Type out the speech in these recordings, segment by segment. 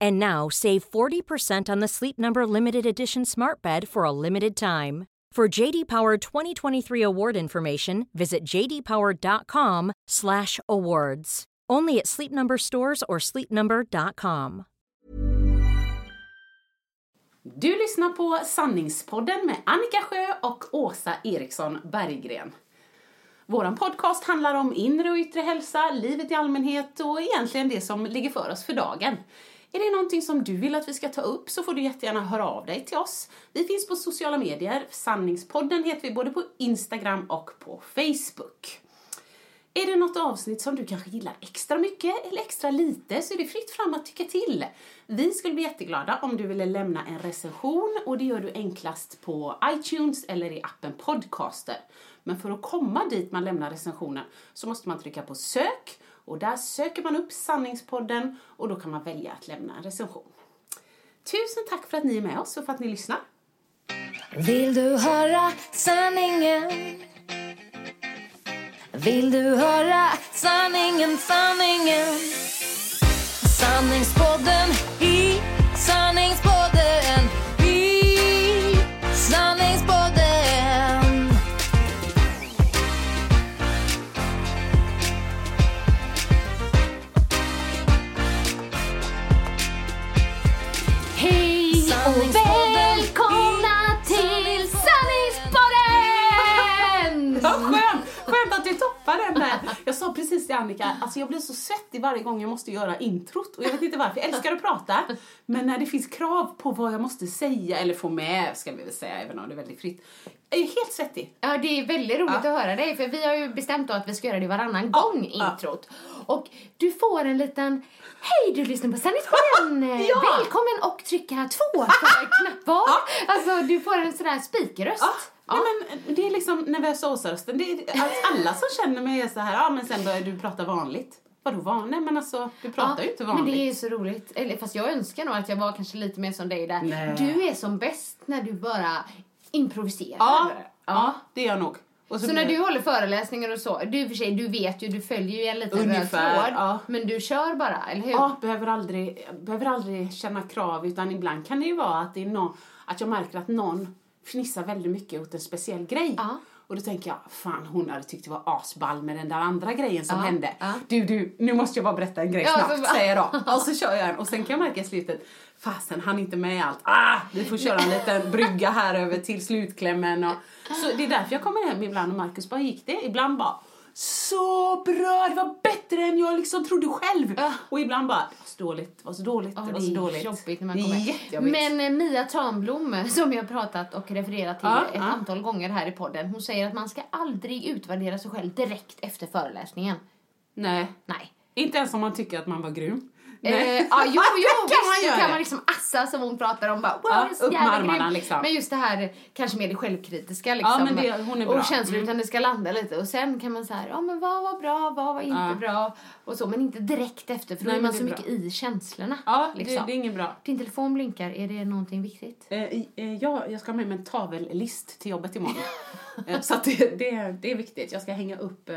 And now save 40% on the Sleep Number limited edition Smart Bed for a limited time. For JD Power 2023 award information, visit jdpower.com/awards. Only at Sleep Number stores or sleepnumber.com. Du lyssnar på Sanningspodden med Annika Sjö och Åsa Eriksson Berggren. Vår podcast handlar om inre och yttre hälsa, livet i allmänhet och egentligen det som ligger för oss för dagen. Är det någonting som du vill att vi ska ta upp så får du jättegärna höra av dig till oss. Vi finns på sociala medier. Sanningspodden heter vi både på Instagram och på Facebook. Är det något avsnitt som du kanske gillar extra mycket eller extra lite så är det fritt fram att tycka till. Vi skulle bli jätteglada om du ville lämna en recension och det gör du enklast på iTunes eller i appen Podcaster. Men för att komma dit man lämnar recensionen så måste man trycka på sök och där söker man upp Sanningspodden och då kan man välja att lämna en recension. Tusen tack för att ni är med oss och för att ni lyssnar. Vill du höra sanningen? Vill du höra sanningen, sanningen? Sanningspodden i sanningspodden skönt! Att du toppar den där. Jag sa precis till Annika, alltså jag blir så svettig varje gång jag måste göra introt. Och jag vet inte varför, jag älskar att prata. Men när det finns krav på vad jag måste säga, eller få med ska vi väl säga, även om det är väldigt fritt. Jag är helt svettig. Ja, det är väldigt roligt Ja. att höra dig för vi har ju bestämt då att vi ska göra det varannan Ja, gång, ja. introt. Och du får en liten Hej, du lyssnar på Sanningspodden! Ja. Välkommen och trycka två för knappar. Alltså, du får en sån där spikröst. Ja. Nej, men det är liksom nervösa är, alltså, alla som känner mig är så här, ja men sen börjar du prata vanligt. Vadå vanligt? Nej men alltså, du pratar ju inte vanligt. Men det är så roligt. Eller, fast jag önskar nog att jag var kanske lite mer som dig där. Nej. Du är som bäst när du bara improviserar. ja, ja, det är jag nog. Och Så blir när du håller föreläsningar och så, du för sig, du vet ju, du följer ju en liten röd Ungefär, tråd. ja. Men du kör bara, eller hur? Ja, behöver aldrig, behöver aldrig känna krav utan ibland kan det ju vara att, det är någon, att jag märker att någon fnissar väldigt mycket åt en speciell grej. Ja. Och då tänker jag, fan hon hade tyckt det var asball med den där andra grejen som Ja, hände. ja. Du, du, nu måste jag bara berätta en grej Ja, snabbt, så bara- säger jag då. Och så kör jag en och sen kan jag märka i slutet, fasen han inte med allt. Ah, vi får köra en liten brygga här över till slutklämmen. Och, så det är därför jag kommer hem ibland och Marcus bara, gick det? Ibland bara, så bra, det var bättre än jag liksom trodde själv. Ja. Och ibland bara, det var så dåligt, det var så dåligt, Ja, det var det så är dåligt. jobbigt när man det kommer. är. Men eh, Mia Tranblom, eh, som jag pratat och refererat till Ja, ett antal gånger här i podden, hon säger att man ska aldrig utvärdera sig själv direkt efter föreläsningen. Nej, Nej. inte ens om man tycker att man var grym. Eh, ja, jo, jo, kan visst, man göra kan det. man liksom assa som hon pratar om. Bara, wow, Ja, det är så upp med armarna, liksom. Men just det här kanske mer det självkritiska liksom. men det- hon är bra. Och känslor, Mm. utan det ska landa lite. Och sen kan man säga, ja men vad var bra, vad var inte Ja. bra. Och så, men inte direkt efter för då Nej, är man det så är mycket i känslorna. Ja, det, liksom. det är inget bra. Din telefon blinkar, är det någonting viktigt? Eh, eh, ja, jag ska ha med mig en tavellist till jobbet imorgon. Eh, så det, det, det är viktigt. Jag ska hänga upp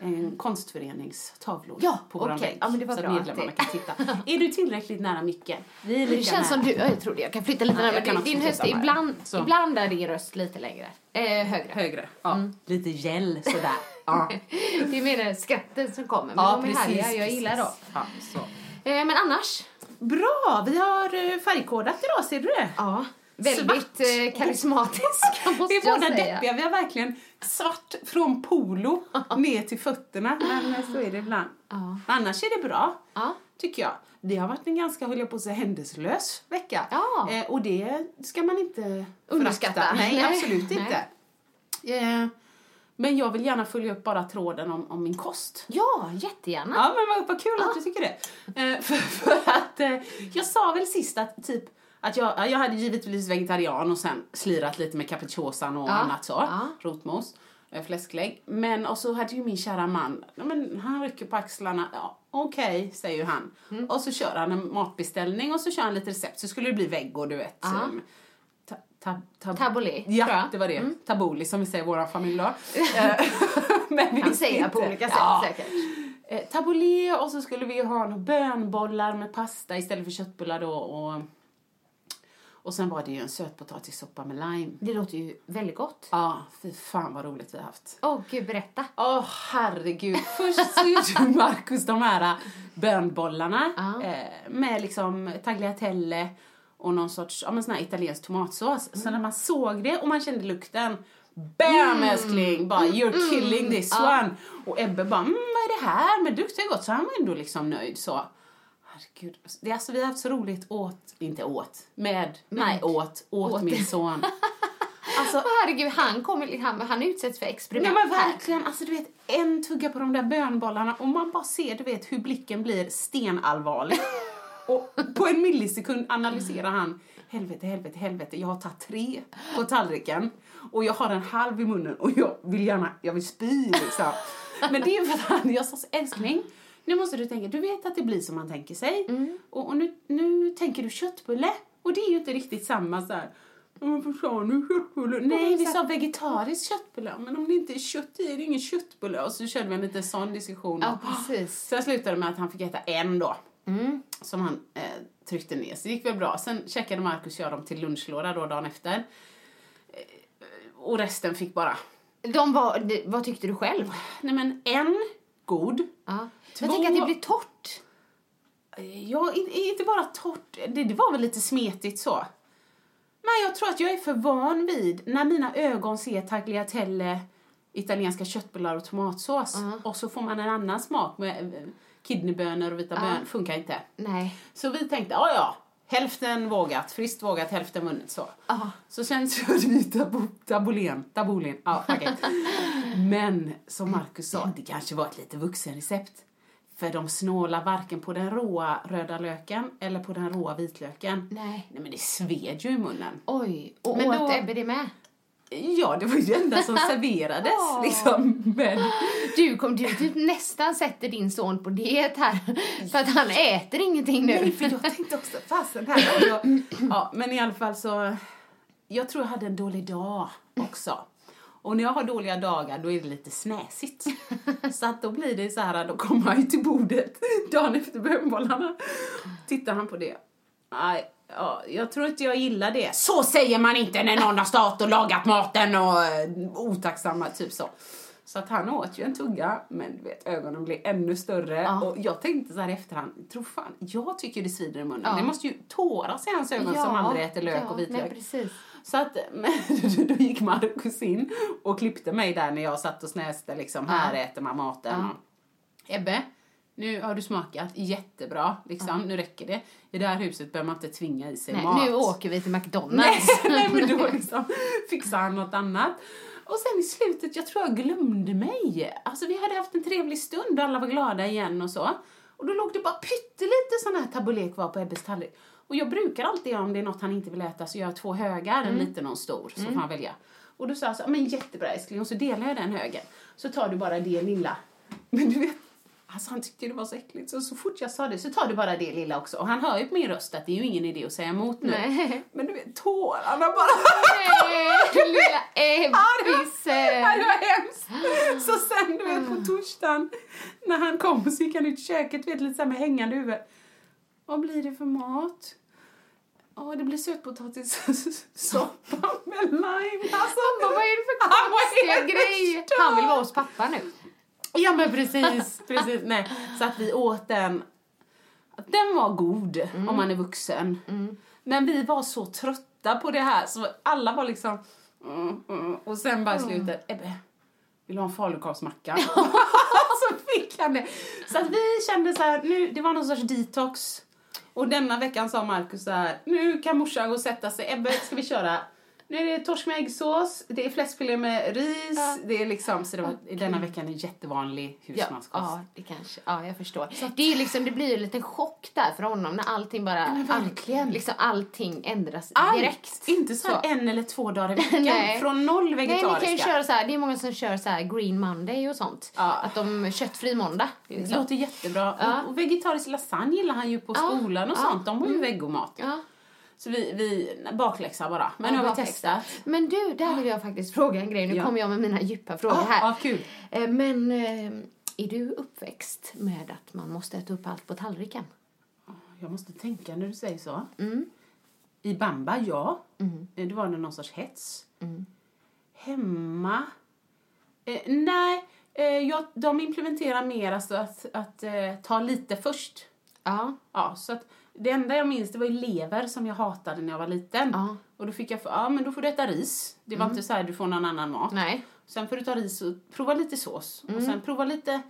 eh, en konstföreningstavlor Ja, på vägg. Ja, men det var så bra medlemmarna det- kan titta. Är du tillräckligt nära micken? Vi är Det känns nära. som du, ja, jag trodde jag kan flytta lite Ja, närmare. Din, höst ibland, Så. ibland är din röst lite längre. Eh, högre. Högre. Ja, Mm. lite gel sådär. Ja, Det är mer skratten som kommer. Men ja de är precis. härliga, jag gillar dem. Ja, så. Eh, men annars? Bra, vi har eh, färgkodat idag, ser du det? Ja. Väldigt svart. eh, karismatiska måste Vi är jag båda säga. deppiga. Vi har verkligen svart från polo ner till fötterna. Men så är det ibland. Ja. Annars är det bra, Ja. tycker jag. Det har varit en ganska, höll jag på att säga, händelselös vecka. Ja. Eh, och det ska man inte Underskatta. Nej, Nej. absolut Nej. inte. Eh, men jag vill gärna följa upp bara tråden om, om min kost. Ja, jättegärna. Ja, men vad, vad kul att du tycker det. Eh, för, för att eh, jag sa väl sist att typ att jag, ja, jag hade givetvis vegetarian och sen slirat lite med capricciosan och Ja, annat så. ja. Rotmos, eh, fläsklägg. Men och så hade ju min kära man, men han rycker på axlarna. Ja, Okej, säger ju han. Mm. Och så kör han en matbeställning och så kör han lite recept. Så skulle det bli veggo, du vet. Um, ta, ta, ta, Ja, det var det. Tabbouleh som vi säger i vår familj då. Eh, men vi Kan säga på inte. olika sätt Ja. säkert. Eh, och så skulle vi ha några bönbollar med pasta istället för köttbullar då och, och sen var det ju en sötpotatissoppa med lime. Det låter ju väldigt gott. Ja, fy fan vad roligt vi har haft. Åh gud, berätta. Åh herregud. Först så gjorde Markus de här bönbollarna Ja. eh, med liksom tagliatelle och någon sorts ja, men sån här italiensk tomatsås. Så när man såg det och man kände lukten Bam älskling! Bara you're killing this one! Och Ebbe bara mm, vad är det här? Men det luktar gott. Så han var ändå liksom nöjd så. Herregud. Det, är alltså, vi har haft så roligt åt, inte åt, med, nej åt, åt, Åt. min son. Alltså, herregud, han, kommer, han, han utsätts för Nej experiment men här. verkligen, alltså du vet en tugga på de där bönbollarna och man bara ser du vet hur blicken blir stenallvarlig. och på en millisekund analyserar han helvete, helvete, helvete, jag har tagit tre på tallriken och jag har en halv i munnen och jag vill gärna, jag vill spy liksom. Men det är för att han, jag sa älskling, nu måste du tänka, du vet att det blir som man tänker sig och, och nu, nu tänker du köttbulle och det är ju inte riktigt samma så här. Varför sa ni köttbulle? Nej, vi sa vegetarisk köttbulle. Men om det inte är kött i är det ingen köttbulle. Och så körde vi en liten sån diskussion. Ja, precis. Sen slutade det med att han fick äta en då. Som han eh, tryckte ner. Så det gick väl bra. Sen checkade Markus och jag dem till lunchlåda då dagen efter. Eh, och resten fick bara, De var, vad tyckte du själv? nej men en god. Ja. Två- Jag tänker att det blir torrt. Eh, Ja, in- inte bara torrt. Det, det var väl lite smetigt så. Men jag tror att jag är för van vid när mina ögon ser tagliatelle, italienska köttbullar och tomatsås och så får man en annan smak med eh, kidneybönor och vita bönor. Funkar inte. Nej. Så vi tänkte, ja ja, hälften vågat, friskt vågat, hälften vunnet så. Ja. Så sen körde vi tabu, tabulen, tabulen, ja okej. Men som Markus sa, det kanske var ett lite vuxenrecept. För de snålar varken på den råa röda löken eller på den råa vitlöken. Nej. Nej men det sved ju i munnen. Oj. Och Men åt då- Ebbe det med? Ja, det var ju det enda som serverades Ja. liksom. Men, Du, kom, du typ nästan sätter din son på diet här. För att han äter ingenting nu. nej, för jag tänkte också, fasen här. Jag, ja, men i alla fall så, jag tror jag hade en dålig dag också. Och när jag har dåliga dagar då är det lite snäsigt. Så att då blir det så här, då kommer han ju till bordet dagen efter bönbollarna. Tittar han på det. Nej, ja, jag tror inte jag gillar det. Så säger man inte när någon har stått och lagat maten och eh, otacksamma, typ så. Så att han åt ju en tugga, men du vet, ögonen blev ännu större. Ja. Och jag tänkte så här i efterhand, tro fan, jag tycker det svider i munnen. Ja. Det måste ju tåras i hans ögon som aldrig äter lök ja, och vitlök. Så att, men, då gick Markus in och klippte mig där när jag satt och snäste liksom, här äter man maten. Ja. Ebbe, nu har du smakat jättebra, liksom, nu räcker det. I det här huset behöver man inte tvinga i sig Nej, mat. nu åker vi till McDonalds. nej, men då liksom fixade han något annat. Och sen i slutet, jag tror jag glömde mig. Alltså vi hade haft en trevlig stund och alla var glada igen och så. Och då låg det bara pyttelite sån här tabulé kvar på Ebbes tallrik. Och jag brukar alltid göra om det är något han inte vill äta så gör jag två högar, Mm. en liten och en stor, så får han välja. Och då sa jag så, men jättebra älskling, och så delar jag den högen. Så tar du bara det lilla. Men du vet, alltså han tyckte det var så äckligt. Så, så fort jag sa det så tar du bara det lilla också. Och han hör ju på min röst att det är ju ingen idé att säga emot nu. Nej. Men du vet, tårarna bara... Nej, lilla Ja, Ebbisen. det var hemskt. Så sen, du vet, på torsdagen när han kom så gick han ut i köket, vet, lite så här med hängande huvud. Vad blir det för mat? Ja, det blir sötpotatissoppa med lime. Alltså, Vad är det för konstiga grejer? Han vill vara hos pappa nu. Ja, men precis. precis. Nej. Så att vi åt den. Den var god om man är vuxen. Men vi var så trötta på det här. Så alla var liksom... Mm, mm. Och sen bara i slutet, Ebbe, vill du ha en falukorvsmacka? så fick han det. Så att vi kände så här, nu, det var någon sorts detox. Och denna veckan sa Markus så här, nu kan morsan gå och sätta sig. Ebbe, ska vi köra? Nu är det torsk med äggsås, det är fläskfilé med ris, det är liksom, så det var, denna veckan är jättevanlig Ja, husmanskost. ja, det kanske, ja, jag förstår. Det, är liksom, det blir en liten chock där för honom när allting bara, men verkligen. all, liksom, allting ändras Allt! direkt. Inte så, Så. en eller två dagar i veckan. Nej. Från noll Nej, vegetariska. ni kan ju köra så här, det är många som kör så här green monday och sånt. Ja. Att de, köttfri måndag. Det Liksom. låter jättebra. Ja. Och, och vegetarisk lasagne gillar han ju på Ja, skolan och ja, sånt. De har ju vegomat. Ja. Så vi, vi bakläxa bara. Men nu har vi testat. Men du, där vill jag faktiskt fråga en grej. Nu Ja. kommer jag med mina djupa frågor Ja, här. ja, kul. Eh, Men eh, är du uppväxt med att man måste äta upp allt på tallriken? Jag måste tänka när du säger så. Mm. I Bamba, ja. Eh, Det var någon sorts hets. Mm. Hemma? Eh, nej, eh, jag, de implementerar mer alltså att, att eh, ta lite först. Ja. Ja, så att det enda jag minns det var ju lever som jag hatade när jag var liten. Ja. Och då fick jag, för, ja men då får du äta ris. Det var inte så här du får någon annan mat. Nej. Sen får du ta ris och prova lite sås. Mm. Och sen prova lite,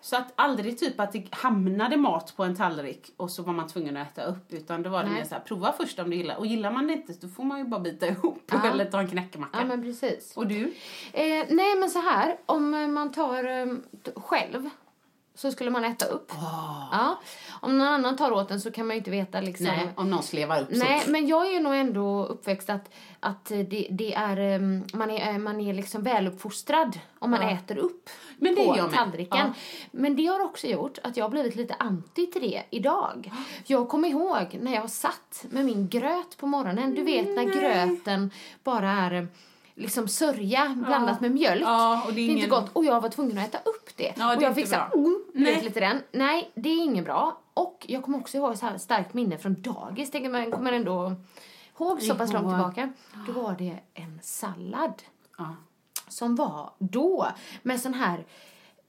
så att aldrig typ att det hamnade mat på en tallrik och så var man tvungen att äta upp. Utan det var det Nej. mer så här, prova först om du gillar. Och gillar man det inte då får man ju bara bita ihop Ja. eller ta en knäckemacka. Ja, men precis. Och du? Eh, nej, men så här. Om man tar eh, själv så skulle man äta upp. Ja. Om någon annan tar åt en så kan man ju inte veta liksom. Nej, om någon slevar upp Nej, så. men jag är nog ändå uppväxt att, att det, det är, em, man är, man är liksom väluppfostrad om man Ja. äter upp Men det på jag med. tallriken. Ja. Men det har också gjort att jag har blivit lite anti till det idag. Jag kommer ihåg när jag satt med min gröt på morgonen. Du vet när gröten bara är liksom sörja blandat med mjölk. Ja, och det är inte ingen- gott. Och jag var tvungen att äta upp det. Ja, det är och jag fick så här, bra. oh, vet lite den. Nej, det är inget bra. Och jag kommer också ihåg så här starkt minne från dagis. Tänker man kommer ändå ihåg så pass långt tillbaka. Då var det en sallad Ja. som var då med sån här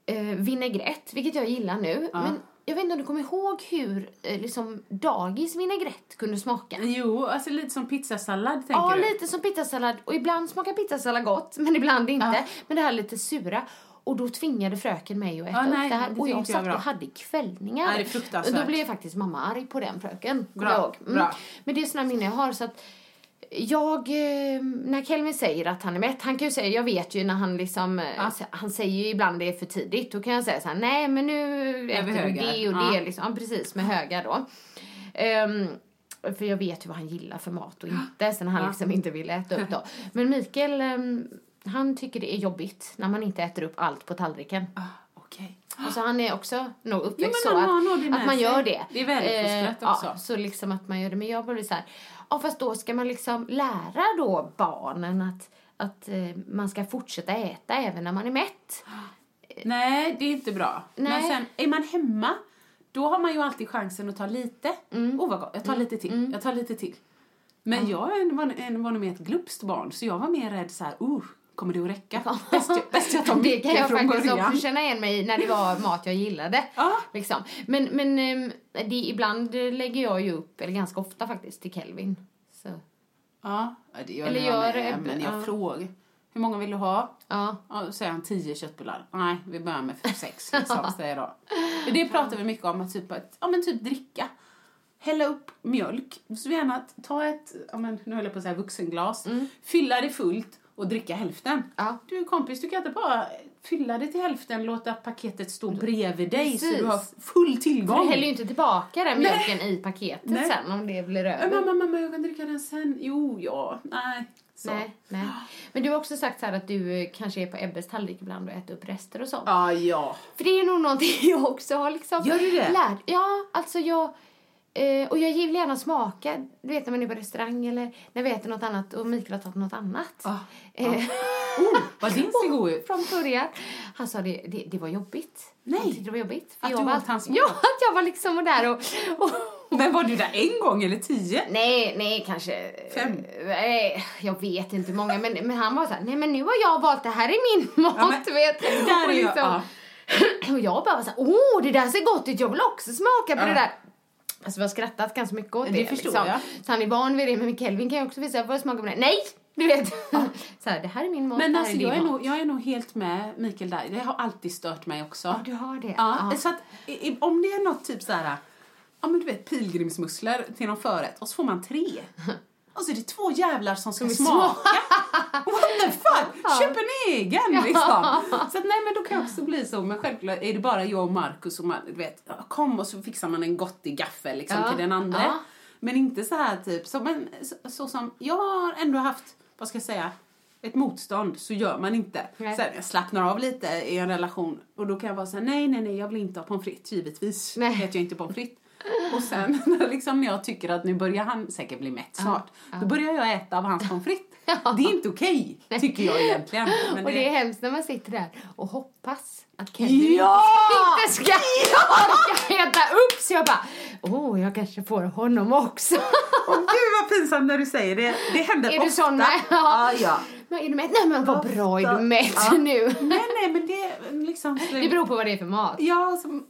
eh, vinägrett, vilket jag gillar nu. Men jag vet inte om du kommer ihåg hur eh, liksom dagis vinägrett kunde smaka? Jo, alltså lite som pizzasallad tänker Ja, du? lite som pizzasallad. Och ibland smakar pizzasallad gott, men ibland inte. Ja. Men det här lite sura. Och då tvingade fröken mig att äta Ja, upp nej, det här. det och jag jag satt bra. och hade kvällningar. Nej, det är fruktansvärt. Och då blev faktiskt mamma arg på den fröken. Bra, jag. Mm. bra. Men det är sådana minnen jag har. Så att jag, eh, när Kelvin säger att han är mätt, han kan ju säga, jag vet ju när han liksom, eh, Ja. han säger ju ibland det är för tidigt, då kan jag säga så här, nej men nu äter du det och Ja. det liksom, ja, precis med höga då. Ehm, för jag vet ju vad han gillar för mat och inte, sen han liksom inte vill äta upp då. Men Mikael, ehm, han tycker det är jobbigt när man inte äter upp allt på tallriken. Ah, Okej. Och så han är också nog uppväxt Jo, så att, att man gör det. Det är väluppfostrat Eh, också. Ja, så liksom att man gör det. Men jag blir så här, ja fast då ska man liksom lära då barnen att, att eh, man ska fortsätta äta även när man är mätt. Nej, det är inte bra. Men Nej. sen, är man hemma, då har man ju alltid chansen att ta lite. Mm. Oh, vad gott. Jag tar lite till. Jag tar lite till. Men jag är- var, en- var nog mer ett glupskt barn, så jag var mer rädd så här, uh, kommer det att räcka? Bäst jag, bäst jag tar Det mycket kan jag från faktiskt början. också känna igen mig när det var mat jag gillade. Ja. Liksom. Men, men ehm, det, ibland lägger jag ju upp, eller ganska ofta faktiskt, till Kelvin. Så, Ja, det gör Eller jag gör med, det- men jag ja. frågar. Hur många vill du ha? ja. Ja, då säger han tio köttbullar. Nej, vi börjar med sex liksom, säger jag då. Det pratar vi mycket om, att typ, att, ja men typ dricka. Hälla upp mjölk. Så gärna ta ett, ja men nu höll jag på att säga vuxenglas. Fylla det fullt och dricka hälften. Ja. Du kompis, du kan inte bara fylla det till hälften, låta paketet stå bredvid dig så Precis. du har full För tillgång. du häller ju inte tillbaka den mjölken i paketet Nej. sen om det blir över. Mamma, mamma, jag kan dricka den sen. Jo, ja, nej. Så. Nej, nej. Men du har också sagt så att du eh, kanske är på Ebbes tallrik ibland och äter upp rester och sånt. Ja, ja. För det är nog någonting jag också har liksom Gör du det? lärt. Ja, alltså jag... Eh, och jag vill gärna smaka, du vet när man är på restaurang eller när vi äter något annat och Mikael har tagit något annat. Ja, Eh, Oh, vad din ser god ut. från början. Han sa det, det, det var jobbigt. Nej. Han tyckte det var jobbigt. Att jag du var, åt hans mat? Ja, att jag var liksom där och... och Men var du där en gång eller tio? Nej, nej, kanske... Fem? Nej, jag vet inte hur många. Men, men han var så här, nej men nu har jag valt, det här är min mat, Ja, men vet. där Och är jag, ja. Och jag bara var så här, åh, det där ser gott ut, jag vill också smaka på Ja. det där. Alltså vi har skrattat ganska mycket åt det. Det förstår liksom. jag. Så han är van vid det. Men Kelvin kan ju också visa, får jag smaka på det? Nej! Du vet. så här, det här är min mat, Men alltså är jag är, nog, jag är nog helt med Mikael där. Det har alltid stört mig också. Ja, du har det. Ja, Ja. så att om det är något typ så här, ja men du vet pilgrimsmusslor till någon förrätt och så får man tre. Och så är det två jävlar som ska Som smaka. What the fuck? Köp en egen liksom. Så att, nej men då kan jag också bli så. Men självklart är det bara jag och Markus man, du vet, kom och så fixar man en gottig gaffel liksom Ja, till den andra. ja. Men inte så här typ, så, men, så, så som, jag har ändå haft, vad ska jag säga, ett motstånd så gör man inte. Nej. Sen jag slappnar av lite i en relation och då kan jag vara så här, nej nej nej jag vill inte ha pommes frites givetvis. Nej. Äter jag inte pommes frites. Och sen när liksom jag tycker att nu börjar han säkert bli mätt snart. Då börjar jag äta av hans pommes frites. Det är inte okej, tycker jag egentligen. Men Och det är hemskt när man sitter där och hoppas att Kelvin Ja! inte ska orka äta upp. Så jag bara, åh, oh, jag kanske får honom också. Åh gud vad pinsamt när du säger det. Det händer Är ofta. du sån med? Ja, ja. Men är du mätt? Nej men vad bra, är du mätt Ja. nu? Nej, nej, men det är liksom... Det beror på vad det är för mat. Ja, så,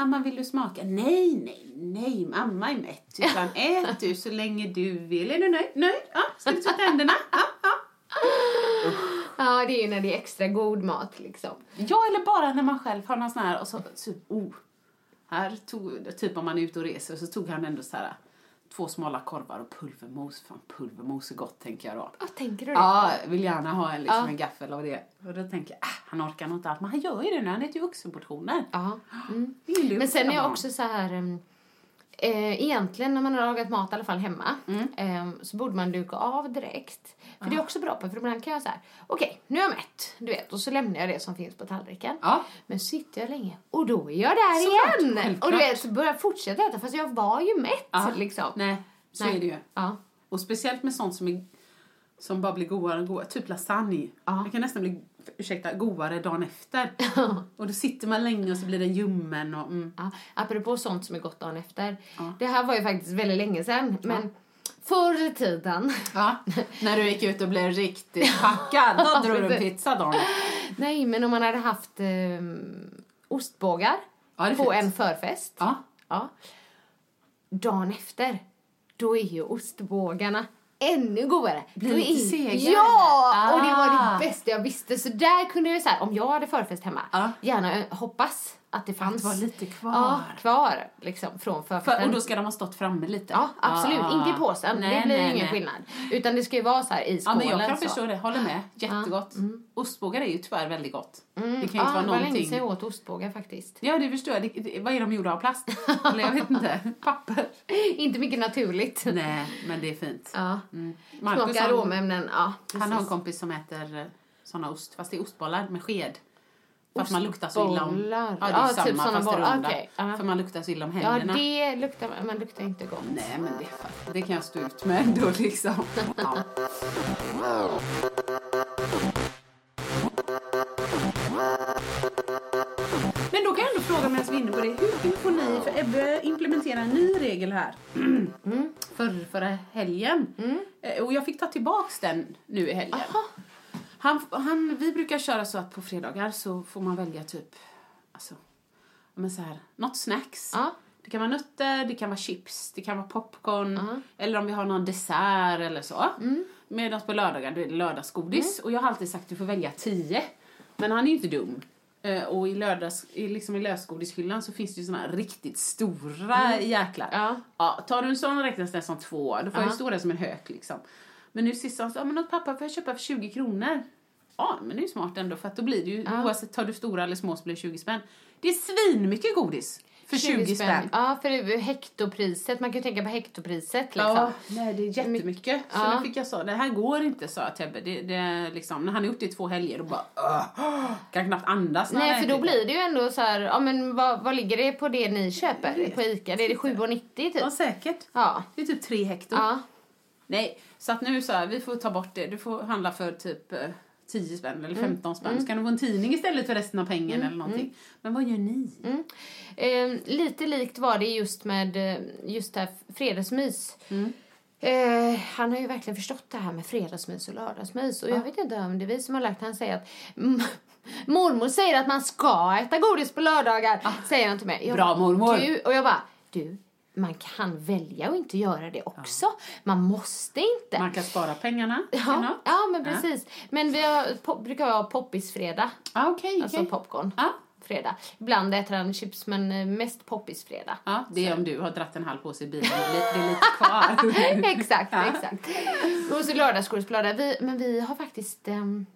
mamma vill du smaka? Nej, nej, nej, mamma är mätt. Utan ät du så länge du vill. Är du nöjd? Nöjd? Ja, ska du tvätta händerna? Ja, ja. Ja, det är ju när det är extra god mat liksom. Ja, eller bara när man själv har någon sån här och så, så oh, här tog, typ om man är ute och reser så tog han ändå så här två smala korvar och pulvermos. Fan, pulvermos är gott tänker jag då. Ja, tänker du det? Ja, vill gärna ha en, liksom, Ja. en gaffel av det. Och då tänker jag, ah, han orkar nog inte allt. Men han gör ju det nu, han äter ju vuxenportioner. Ja. Mm. Men sen är jag också så här... um, Eh, egentligen när man har lagat mat i alla fall hemma Mm. eh, så borde man duka av direkt. För det är också bra på för ibland kan jag så här, okej nu är jag mätt, du vet, och så lämnar jag det som finns på tallriken. Ja. Men sitter jag länge och då är jag där Såklart, igen! självklart. Och du vet, så börjar jag fortsätta äta fast jag var ju mätt Ja. liksom. Nej, så Nej. är det ju. Ja. Och speciellt med sånt som, är, som bara blir godare och godare. Typ lasagne. Ja. Det kan nästan bli, ursäkta, godare dagen efter. och då sitter man länge och så blir den ljummen och mm. Ja, apropå sånt som är gott dagen efter. Ja. Det här var ju faktiskt väldigt länge sedan, men förr i tiden Ja, när du gick ut och blev riktigt packad, då drog du en pizza dagen. Nej, men om man hade haft ehm, ostbågar Ja, det på en förfest. Ja. Ja. Dagen efter, då är ju ostbågarna ännu godare. Blir Då lite är- segare. Ja! Och det var Ah. det bästa jag visste. Så där kunde jag så här, om jag hade förfest hemma, Ja. gärna eh, hoppas att det fanns. var lite kvar. Ja, kvar liksom från förfesten. För, och då ska de ha stått framme lite. Ja, absolut. Ja, Inte i påsen. nej, det blir nej, ingen nej. skillnad. Utan det ska ju vara så här i Ja, skålen. men jag kan så. förstå det. Håller med. Jättegott. Ostbågar är ju tyvärr väldigt gott. Det kan ju inte Ja, vara det var länge någonting... sedan jag åt ostbågar faktiskt. Ja, det förstår jag. Det, det, vad är de gjorda av? Plast? Eller jag vet inte. Papper? Inte mycket naturligt. Nej, men det är fint. Ja. Mm. Marcus, Smakar han, aromämnen, ja. han har en kompis som äter såna ost, fast det är ostbollar med sked. För att man luktar så illa om... Ja, det är Ja, samma typ fast bollar. runda. Okej, ja. För man luktar så illa om Ja, händerna. det luktar, man luktar inte gott. Nej, men det, det kan jag stå ut med ändå liksom. Ja. Men då kan jag ändå fråga medan vi är inne på det. Hur, får ni, för Ebbe implementerar en ny regel här. Mm. För, förra helgen. Eh, Och jag fick ta tillbaks den nu i helgen. Han, han, vi brukar köra så att på fredagar så får man välja typ, alltså, men så här, något snacks. Ja. Det kan vara nötter, det kan vara chips, det kan vara popcorn. Ja. Eller om vi har någon dessert eller så. Mm. Medan på lördagar då är det lördagsgodis. Och jag har alltid sagt att du får välja tio. Men han är ju inte dum. Eh, Och i, lördags, i, liksom i lösgodishyllan så finns det ju såna riktigt stora jäklar. Mm. Ja. Ja, tar du en sån räknas den som två. Då får jag Ja. ju stå där som en hök liksom. Men nu sist sa han så, ja men pappa får jag köpa för 20 kronor. Ja, men det är ju smart ändå för att då blir det ju, Ja. oavsett tar du stora eller små så blir det 20 spänn. Det är svinmycket godis för 20, spänn. Ja, för det är hektopriset. Man kan ju tänka på hektopriset liksom. Ja, nej det är jättemycket. Så Ja. nu fick jag så, det här går inte sa Tebbe. Det, det, liksom, när han är ute i två helger då bara "Åh, kan knappt andas Nej, för då blir det ju ändå så här, ja men vad, vad ligger det på det ni köper på ICA? Det är det 7,90 typ? Ja, säkert. Ja. Det är typ tre hekto. Ja. Nej, så att nu så här, vi får ta bort det. Du får handla för typ eh, 10 spänn eller 15 spänn. Så kan du få en tidning istället för resten av pengen eller någonting. Men vad gör ni? Mm. Eh, lite likt var det just med eh, just det här fredagsmys. Eh, han har ju verkligen förstått det här med fredagsmys och lördagsmys. Och jag vet inte om det är vi som har lagt han säger att mm, mormor säger att man ska äta godis på lördagar. Säger han till mig. Jag Bra, bara, mormor. Du, och jag bara, du, man kan välja att inte göra det också. Man måste inte. Man kan spara pengarna ja, ja, men precis. Men vi har, pop, brukar ha poppisfredag, Ah, okej, alltså okej. popcorn. Ja. Fredag. Ibland äter han chips, men eh, mest poppisfredag. Ja, det är om du har dratt en halv påse i bilen det är lite kvar. exakt, exakt. Och så lördagsgodisblad. Vi, men vi har faktiskt ehm,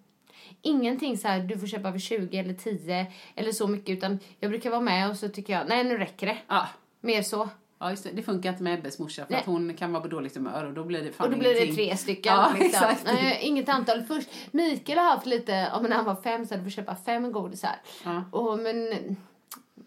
ingenting så här, du får köpa för 20 eller 10 eller så mycket. Utan jag brukar vara med och så tycker jag, nej nu räcker det. Ja. Mer så. Ja, just det. det funkar inte med Ebbes morsa för Nej. att hon kan vara på dåligt humör och då blir det fan Och då blir det ingenting. tre stycken. Ja, liksom. Nej, inget antal först. Mikael har haft lite, om när han var fem så hade vi köpa fem godisar. Ja. Och, men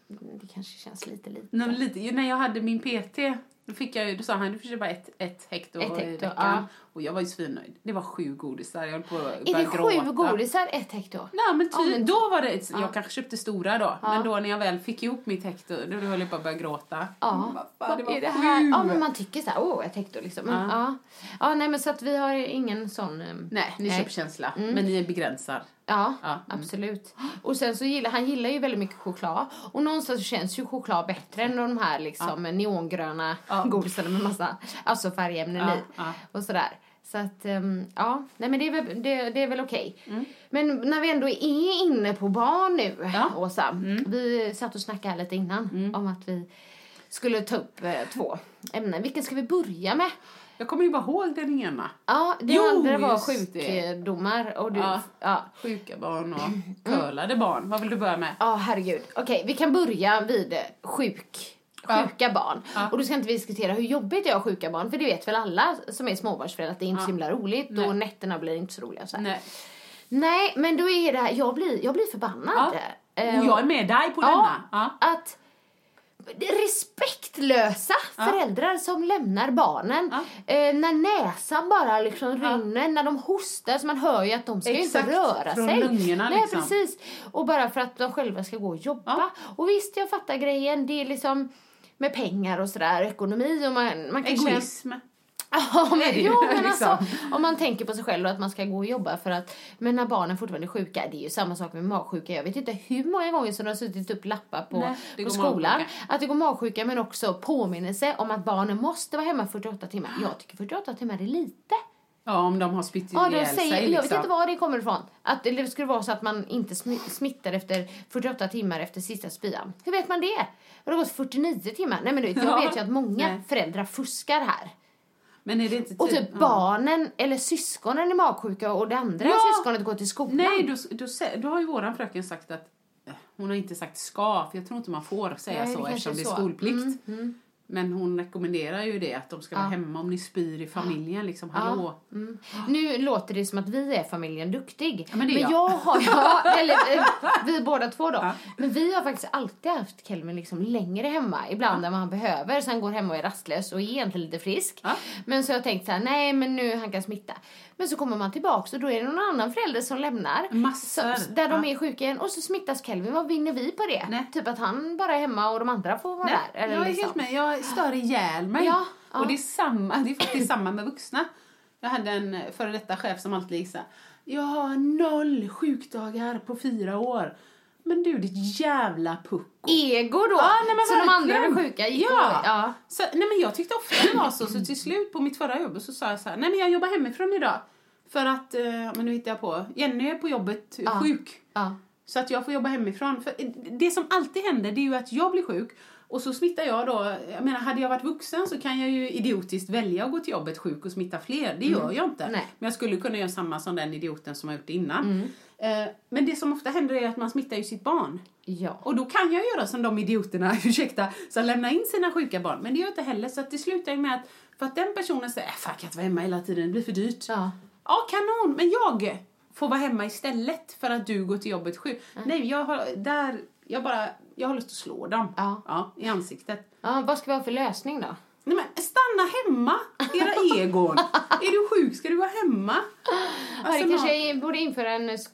det kanske känns lite lite. Nej, lite, när jag hade min PT, då, fick jag, ju- då sa han du får köpa ett, ett hekto, Ett i veckan. ja. Och jag var ju svinnöjd. Det var sju godisar. Jag höll på att Är det gråta. sju godisar ett hekto? Nej, men, ty, Ja, men- då var det, jag kanske köpte stora då, Ja. men då när jag väl fick ihop mitt hekto, då höll jag på att börja gråta. Ja. Vad fan, det var är det sju! här? Ja, men man tycker så här, åh, ett hekto liksom. Men, ja. Ja. nej, men så att vi har ingen sån... ehm, Nej, ni Nej. köper känsla, men ni begränsar. Ja, Ja, mm. absolut. Och sen så gillar han gillar ju väldigt mycket choklad. Och någonstans känns ju choklad bättre än de här liksom neongröna godisarna med massa alltså färgämnen Ja, i. ja. Och sådär. Så att, ehm, ja, nej men det är väl, det, det är väl okej. Mm. Men när vi ändå är inne på barn nu, Ja. Mm. Åsa. Vi satt och snackade lite innan om att vi skulle ta upp eh, två ämnen. Vilken ska vi börja med? Jag kommer ju bara ihåg den ena. Ja, det Jo, andra var det. sjukdomar. Och du, Ja. ja. Sjuka barn och curlade barn. Vad vill du börja med? Ja, herregud. Okej, vi kan börja vid eh, sjuk, Ja. sjuka barn. Ja. Och då ska inte vi diskutera hur jobbigt det är att ha sjuka barn. För det vet väl alla som är småbarnsföräldrar att det är inte så himla roligt. Nej. Och nätterna blir inte så roliga. Så. Nej. Nej, men då är det här, jag blir, jag blir förbannad. Ja. Eh, Och jag är med dig på ja, denna. Ja. Att respektlösa föräldrar som lämnar barnen Ja. eh, när näsan bara liksom rinner, när de hostar så man hör ju att de ska Exakt, inte röra från sig. lungorna Nej, liksom. precis. Och bara för att de själva ska gå och jobba. Ja. Och visst, jag fattar grejen. Det är liksom med pengar och sådär, ekonomi och man, man kanske... Egoism. Ja, men, jo, men liksom. alltså, om man tänker på sig själv och att man ska gå och jobba för att, men när barnen fortfarande är sjuka, det är ju samma sak med magsjuka. Jag vet inte hur många gånger som de har suttit upp lappar på, Nej, på skolan. magsjuka. Att det går magsjuka, men också påminnelse om att barnen måste vara hemma 48 timmar. Jag tycker 48 timmar är lite. Ja, om de har spytt Ja, ihjäl säger, sig. jag vet Liksom. inte var det kommer ifrån. Att det skulle vara så att man inte smi- smittar efter 48 timmar efter sista spyan. Hur vet man det? Har det gått 49 timmar? Nej men du jag Ja. vet ju att många Nej. föräldrar fuskar här. Men är det inte Och typ ja. barnen eller syskonen är magsjuka och det andra Ja. syskonet går till skolan. Nej, då, då, då har ju våran fröken sagt att eh, hon har inte sagt ska, för jag tror inte man får säga Nej, så eftersom det är skolplikt. Mm, Men hon rekommenderar ju det, att de ska vara hemma om ni spyr i familjen. Liksom, hallå. Mm. Nu låter det som att vi är familjen Duktig. Ja, men är jag. jag har, ja, eller eh, vi båda två då. Men vi har faktiskt alltid haft Kelvin liksom längre hemma. Ibland än vad han behöver. Så han går hem och är rastlös och är egentligen lite frisk. Ja. Men så har jag tänkt så här, nej men nu han kan smitta. Men så kommer man tillbaks och då är det någon annan förälder som lämnar. Massor. Så, där de Ja. är sjuka igen och så smittas Kelvin. Vad vinner vi på det? Nej. Typ att han bara är hemma och de andra får vara Nej, där. Eller jag är liksom. helt med. Jag stör ihjäl mig. Ja, ja. Och det är, samma, det är faktiskt samma med vuxna. Jag hade en före detta chef som alltid gick så här, Jag har noll sjukdagar på fyra år. Men du, ditt jävla pucko. Ego då! Ja, nej, men så de andra var sjuka. Ja. ja. Så, nej men jag tyckte ofta det var så, så till slut på mitt förra jobb så sa jag så här, nej men jag jobbar hemifrån idag. För att, eh, men nu hittar jag på, Jenny är på jobbet Ja. sjuk. Ja. Så att jag får jobba hemifrån. För det som alltid händer det är ju att jag blir sjuk och så smittar jag då. Jag menar, hade jag varit vuxen så kan jag ju idiotiskt välja att gå till jobbet sjuk och smitta fler. Det gör jag inte. Mm. Nej. Men jag skulle kunna göra samma som den idioten som har gjort det innan. Eh, Men det som ofta händer är att man smittar ju sitt barn. Ja. Och då kan jag göra som de idioterna, ursäkta, som lämnar in sina sjuka barn. Men det gör jag inte heller. Så att det slutar ju med att, för att den personen säger, äh, fan jag kan inte vara hemma hela tiden, det blir för dyrt. Ja. Ja, kanon, men jag får vara hemma istället för att du går till jobbet sjuk. Nej, jag har, där, jag bara, jag har lust att slå dem. Ja. i ansiktet. ja. Vad ska vi ha för lösning då? Nej men stanna hemma, era egon. är du sjuk ska du vara hemma. ja, Alltså, det kanske man- borde införa en sk-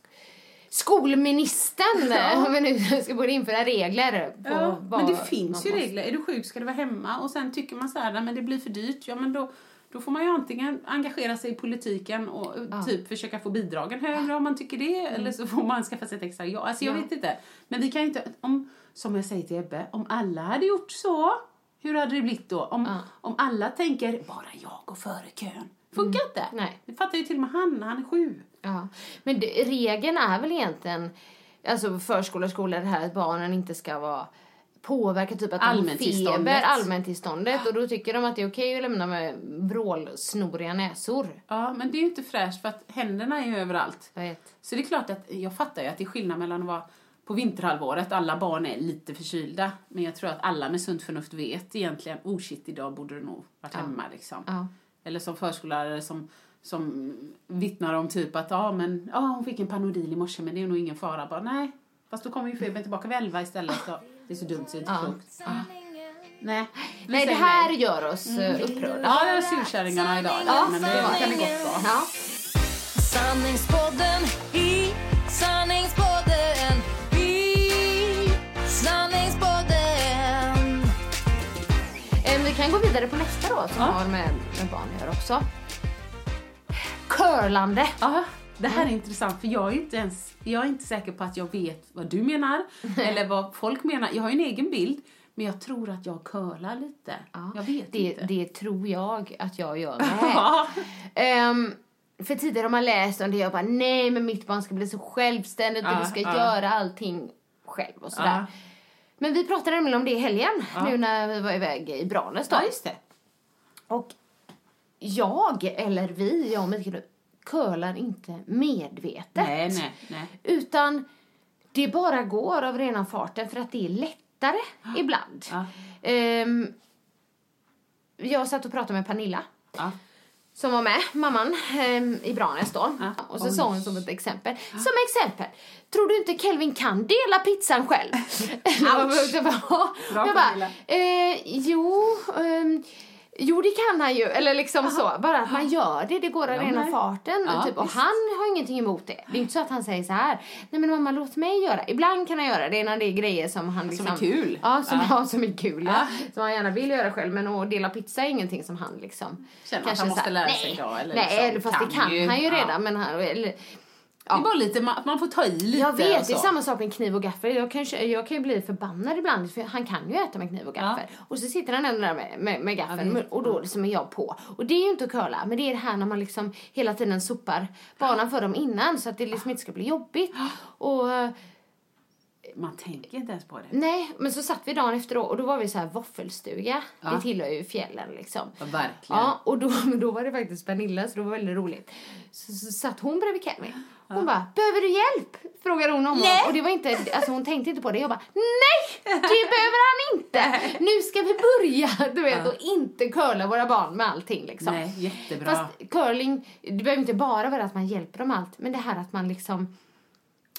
skolministern om vi nu ska borde införa regler på Ja, men det finns ju måste- regler. Är du sjuk ska du vara hemma. Och sen tycker man så här, "Nej, men det blir för dyrt. Ja, men då, då får man ju antingen engagera sig i politiken och typ försöka få bidragen högre om man tycker det. Eller så får man skaffa sig ett extra jobb. Alltså jag Mm. Ja. vet inte. Men vi kan inte, om, som jag säger till Ebbe, om alla hade gjort så. Hur hade det blivit då? Om, om alla tänker, bara jag går före kön. Funkar inte. Nej. Det fattar ju till och med han, han är sju. Ja. Men det, regeln är väl egentligen, alltså förskola och skola, det här att barnen inte ska vara påverka typ att Allmäntillståndet. feber, allmäntillståndet. Och då tycker de att det är okej att lämna med vrålsnoriga näsor. Ja, men det är ju inte fräscht för att händerna är ju överallt. Jag vet. Så det är klart att jag fattar ju att det är skillnad mellan att vara på vinterhalvåret, alla barn är lite förkylda. Men jag tror att alla med sunt förnuft vet egentligen, oh shit, idag borde du nog varit hemma liksom. Ja. Eller som förskollärare som, som vittnar om typ att, ja men, ja hon fick en Panodil i morse men det är nog ingen fara. Bara, nej, fast då kommer ju febern tillbaka vid elva istället. Så det är så dumt så det är inte Ja. klokt. Nej, vi Nej, det här nej. gör oss mm. upprörda. Ja, jag är surkärringarna idag. Ja, men det kan det gott vara. Ja. Sanningspodden i sanningspodden i sanningspodden Eh, Vi kan gå vidare på nästa då som Ja. har med, med barn att göra också. Curlande. Ja, det här är intressant för jag är inte ens, jag är inte säker på att jag vet vad du menar eller vad folk menar. Jag har ju en egen bild men jag tror att jag curlar lite. Jag vet det, inte. det tror jag att jag gör med. Ja. Ehm, för tidigare har man läst om det jag bara nej men mitt barn ska bli så självständigt och Ja, det ska ja. göra allting själv och sådär. Ja. Men vi pratade nämligen om det i helgen nu när vi var iväg i Branäs då. ja, just det. Och jag, eller vi, jag och Mikael, curlar inte medvetet. Nej, nej, nej. Utan det bara går av rena farten för att det är lättare ibland. Ja. Ehm, jag satt och pratade med Pernilla Ja. som var med, mamman ehm, i Branäs då. Ja. Och så Oj. sa hon som ett exempel. Som exempel, tror du inte Kelvin kan dela pizzan själv? Ouch. jag bara, Bra, jag bara eh, jo, ehm, Jo det kan han ju, eller liksom så. Bara att man gör det, det går av Ja, rena farten. Ja, typ. Och visst. han har ingenting emot det. Det är inte så att han säger så här. Nej men mamma låt mig göra. Ibland kan han göra det när det är grejer som han liksom. är kul. Ja, som, Ja. ja. som är kul. Ja. Som han gärna vill göra själv. Men att dela pizza är ingenting som han liksom. Känner att han måste här, lära sig då, eller Nej, liksom, fast det kan kan ju. han ju redan. Men han, eller, Det är bara lite, man, man får ta i lite jag vet, det är samma sak med kniv och gaffel. Jag kan, jag kan ju bli förbannad ibland för han kan ju äta med kniv och gaffel. Och så sitter han ändå där med, med, med gaffeln och då liksom är jag på. Och det är ju inte att curla, men det är det här när man liksom hela tiden sopar banan för dem innan så att det liksom inte ska bli jobbigt. Och Man tänker inte ens på det. nej, men så satt vi dagen efter då, och då var vi så här våffelstuga. Ja. Det tillhör ju fjällen liksom. Ja, verkligen. Ja, och då, då var det faktiskt Pernilla, så det var väldigt roligt. Så, så satt hon bredvid Kelvin. Hon bara, behöver du hjälp? Frågade hon om Nej. Och det var inte, alltså hon tänkte inte på det. Jag bara, nej! Det behöver han inte! Nu ska vi börja, du vet, och inte curla våra barn med allting liksom. Nej, jättebra. Fast curling, det behöver inte bara vara att man hjälper dem allt, men det här att man liksom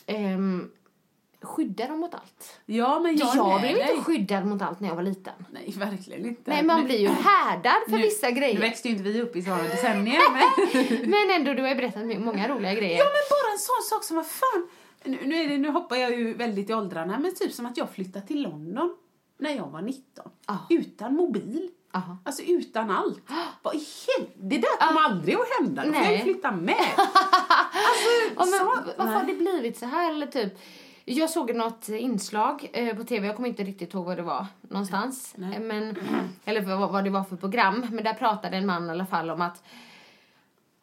ehm, skyddar dem mot allt. ja, men jag, Jag, blev dig. inte skyddad mot allt när jag var liten. Nej, verkligen inte. Nej, man Nu- blir ju härdad för nu- vissa grejer. Nu växte ju inte vi upp i sådana decennier, men... Men ändå, du har ju berättat många roliga grejer. Ja men bara en sån sak som vad fan. Nu, nu, är det, nu hoppar jag ju väldigt i åldrarna men typ som att jag flyttade till London när jag var 19. Ja. Utan mobil. Aha. Alltså utan allt. Vad i? Det där kommer aldrig att hända. Då får jag flytta med. Ja, men så- varför har det blivit så här? Eller typ, jag såg något inslag eh, på tv, jag kommer inte riktigt ihåg vad det var någonstans. Nej. Men, eller vad, vad det var för program. Men där pratade en man i alla fall om att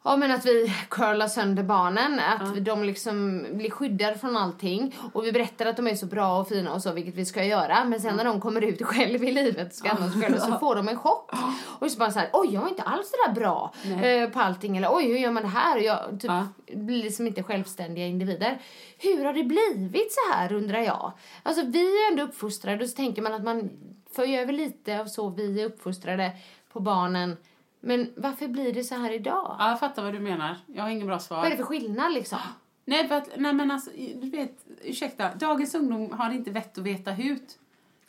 Ja men att vi curlar sönder barnen, att de liksom blir skyddade från allting. Och vi berättar att de är så bra och fina och så, vilket vi ska göra. Men sen när de kommer ut själv i livet och ska använda sig själva så får de en chock. Och så bara så här, oj jag är inte alls så där bra eh, på allting. Eller oj hur gör man det här? Och jag typ, Ja. blir liksom inte självständiga individer. Hur har det blivit så här undrar jag? Alltså vi är ändå uppfostrade och så tänker man att man för över lite av så vi är uppfostrade på barnen. Men varför blir det så här idag? Ja, jag fattar vad du menar. Jag har ingen bra svar. Vad är det för skillnad liksom? Nej, för att, nej men alltså, du vet, ursäkta, dagens ungdom har inte vett att veta hut.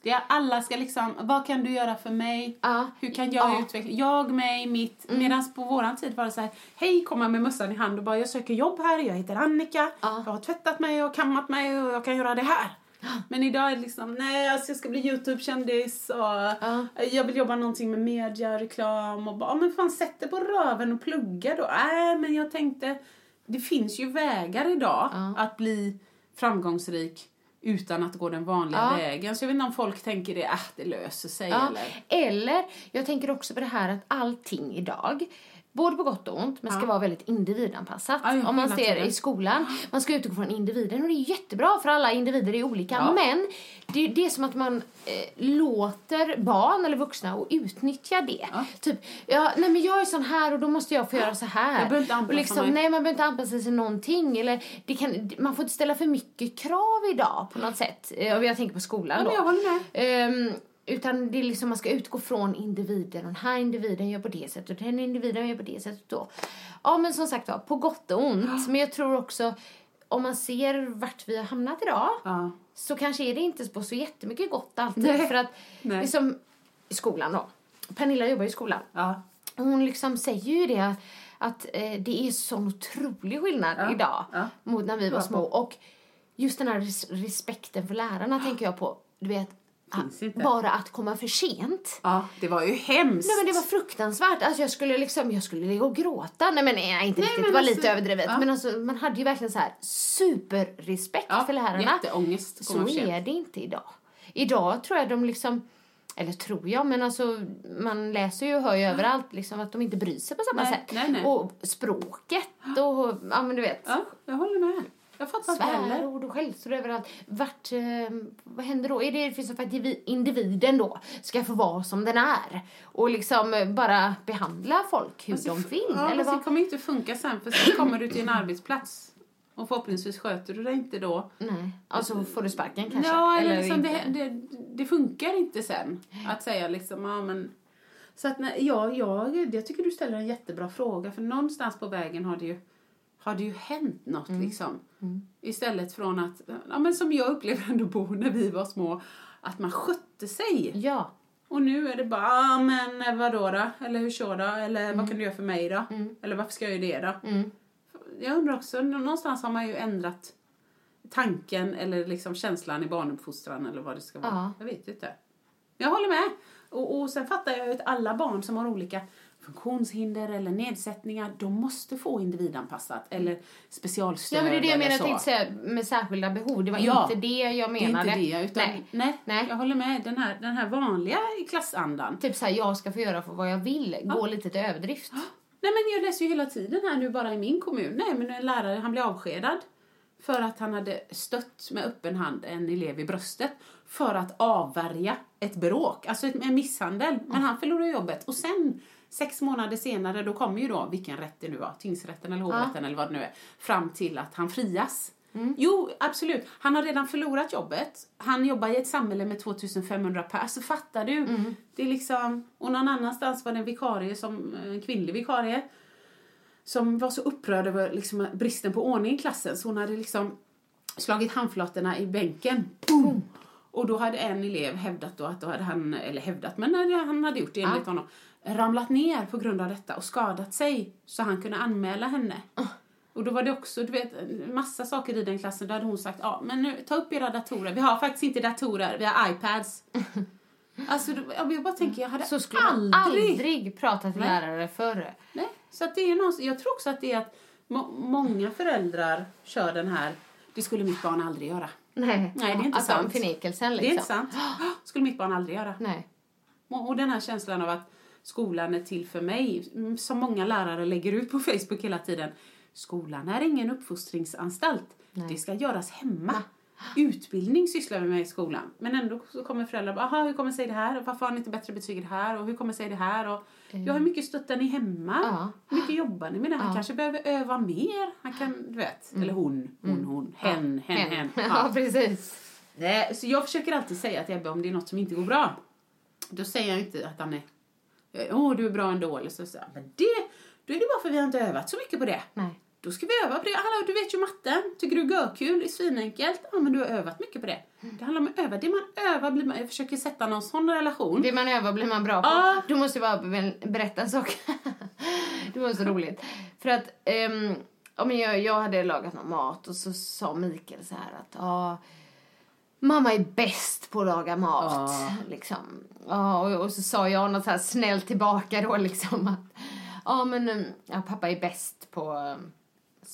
Det är, alla ska liksom, vad kan du göra för mig? Ja. Hur kan jag Ja. utveckla, jag, mig, mitt. Medan på våran tid var det så här, hej, komma med mössan i hand och bara, jag söker jobb här, jag heter Annika, Ja. jag har tvättat mig och kammat mig och jag kan göra det här. Men idag är det liksom, nej alltså jag ska bli Youtube-kändis och Ja. jag vill jobba någonting med media, reklam och bara, "Ja, men fan sätt dig på röven och plugga då. Nej men jag tänkte, det finns ju vägar idag Ja. att bli framgångsrik utan att gå den vanliga Ja. vägen. Så jag vet inte om folk tänker det, äh, det löser sig Ja, eller... eller, jag tänker också på det här att allting idag, både på gott och ont, men ska Ja. vara väldigt individanpassat. Ja, Om man ser tiden. i skolan, man ska utgå från individen och det är jättebra för alla individer är olika. Ja. Men det, det är som att man eh, låter barn eller vuxna och utnyttja det. Typ, ja, nej men jag är sån här och då måste jag få göra så här. Och liksom, mig. Nej, man behöver inte anpassa sig till någonting. Eller det kan, man får inte ställa för mycket krav idag på något sätt. Eh, Och jag tänker på skolan då. Utan det är liksom man ska utgå från individen. Och den här individen gör på det sättet och den individen gör på det sättet då. Ja men som sagt var, på gott och ont. Men jag tror också om man ser vart vi har hamnat idag Ja. så kanske är det inte på så jättemycket gott alltid. Nej. För att Nej. liksom i skolan då. Pernilla jobbar i skolan. Ja. Hon liksom säger ju det att eh, det är sån otrolig skillnad Ja, idag ja. mot när vi var Ja, små. Och just den här res- respekten för lärarna tänker jag på. Du vet, Inte. bara att komma för sent. ja, det var ju hemskt. Nej men det var fruktansvärt. Alltså jag skulle liksom, jag skulle ligga och gråta. Nej men nej, inte riktigt, men det var alltså, lite överdrivet. ja. Men alltså man hade ju verkligen så här superrespekt ja, för lärarna. Jätteångest. att Så är det inte idag. Idag tror jag de liksom, eller tror jag, men alltså man läser ju och hör ju överallt liksom att de inte bryr sig på samma Nej, sätt. nej, nej. Och språket och, ja men du vet. Ja, jag håller med. Jag fattar inte heller. Svärord och skällsord överallt. Vart, eh, vad händer då? Är det det finns så för att indivi- individen då ska få vara som den är? Och liksom eh, bara behandla folk hur de vill? Ja, eller vad? det kommer ju inte funka sen för sen kommer du till en arbetsplats och förhoppningsvis sköter du dig inte då. Nej, alltså får du sparken kanske? Ja, eller, liksom inte? det, det, det funkar inte sen att säga liksom, ja men så att nej, ja, jag, jag tycker du ställer en jättebra fråga för någonstans på vägen har det ju, har det ju hänt något Mm. liksom. Istället från att, ja men som jag upplevde ändå bo när vi var små, att man skötte sig. Ja. Och nu är det bara, ah, men vadå då? Eller hur så då? Eller Mm. vad kan du göra för mig då? Eller varför ska jag göra det då? Jag undrar också, någonstans har man ju ändrat tanken eller liksom känslan i barnuppfostran eller vad det ska vara. Ja. Jag vet inte. Jag håller med. Och, och sen fattar jag ju att alla barn som har olika funktionshinder eller nedsättningar, de måste få individanpassat eller specialstöd Ja men det är det jag menar, så. jag tänkte säga med särskilda behov. Det var Ja. inte det jag Det är menade. inte det, utan Nej. nej. Nej. jag håller med. Den här, den här vanliga klassandan. Typ såhär, jag ska få göra för vad jag vill. Gå lite till överdrift. Nej men jag läser ju hela tiden här nu bara i min kommun. Nej men en lärare han blev avskedad för att han hade stött med öppen hand en elev i bröstet för att avvärja ett bråk, alltså en misshandel. Men han förlorade jobbet och sen sex månader senare då kommer ju då, vilken rätt det nu var, tingsrätten eller hovrätten eller vad det nu är, fram till att han frias. Jo, absolut. Han har redan förlorat jobbet. Han jobbar i ett samhälle med 2500 pers. Alltså, fattar du? Det är liksom... Och någon annanstans var det en vikarie, som, en kvinnlig vikarie, som var så upprörd över liksom, bristen på ordning i klassen så hon hade liksom slagit handflatorna i bänken. Boom! Och då hade en elev hävdat då att då hade han, eller hävdat, men han hade gjort det enligt honom, ramlat ner på grund av detta och skadat sig så han kunde anmäla henne. Och då var det också, du vet, massa saker i den klassen. Där hade hon sagt, ja men nu, ta upp era datorer. Vi har faktiskt inte datorer, vi har iPads. alltså, då- jag bara tänker, jag hade Så skulle aldrig... aldrig prata till lärare förr. Nej, så att det är någon, jag tror också att det är att må, många föräldrar kör den här, det skulle mitt barn aldrig göra. Nej, Nej, det är inte att sant. Förnekelsen Det liksom. är inte sant. skulle mitt barn aldrig göra. Nej. Och, och den här känslan av att skolan är till för mig, mm, som många lärare lägger ut på Facebook hela tiden. Skolan är ingen uppfostringsanstalt. Det ska göras hemma. Utbildning sysslar vi med i skolan. Men ändå så kommer föräldrar bara, "Aha, hur kommer sig det här? Och Varför har ni inte bättre betyg i det här? Och hur kommer sig det här? Och, ja, hur mycket stöttar ni hemma? Ja. Hur mycket jobbar ni med det? Han kanske behöver öva mer. Han kan, du vet. Eller hon, hon, hon. Hen, hen, hen. Ja, Ja. precis. Nej, så jag försöker alltid säga till Ebbe om det är något som inte går bra. Då säger jag inte att han är, åh du är bra ändå. Eller så jag, men det, då är det bara för att vi har inte övat så mycket på det. Nej. Då ska vi öva på det. Hallå, du vet ju matten. Tycker du görkul är svinenkelt? Ja, men du har övat mycket på det. Det handlar om att öva. Det man övar blir man, jag försöker sätta någon sån relation. Det man övar blir man bra på. Ja. Du måste bara be- berätta en sak. det var så roligt. För att ehm, ja, men jag, jag hade lagat någon mat och så sa Mikael så här att ja, mamma är bäst på att laga mat. Ja. Liksom. Ja, och, och så sa jag något så här snällt tillbaka då liksom att ja men mm, ja, pappa är bäst på um,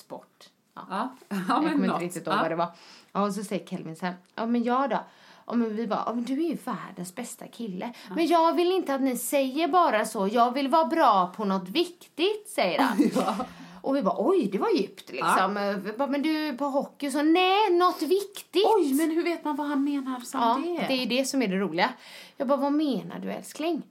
sport. Ja, ja jag men kommer inte riktigt ihåg ja. vad det var. Ja, och så säger Kelvin så här, ja men jag då? Ja, men vi bara, ja, men du är ju världens bästa kille. Men jag vill inte att ni säger bara så. Jag vill vara bra på något viktigt, säger han. Och vi bara, oj, det var djupt liksom. Vi bara, men du, på hockey så, nej, något viktigt. Oj, men hur vet man vad han menar som ja, det? det är det som är det roliga. Jag bara, vad menar du älskling?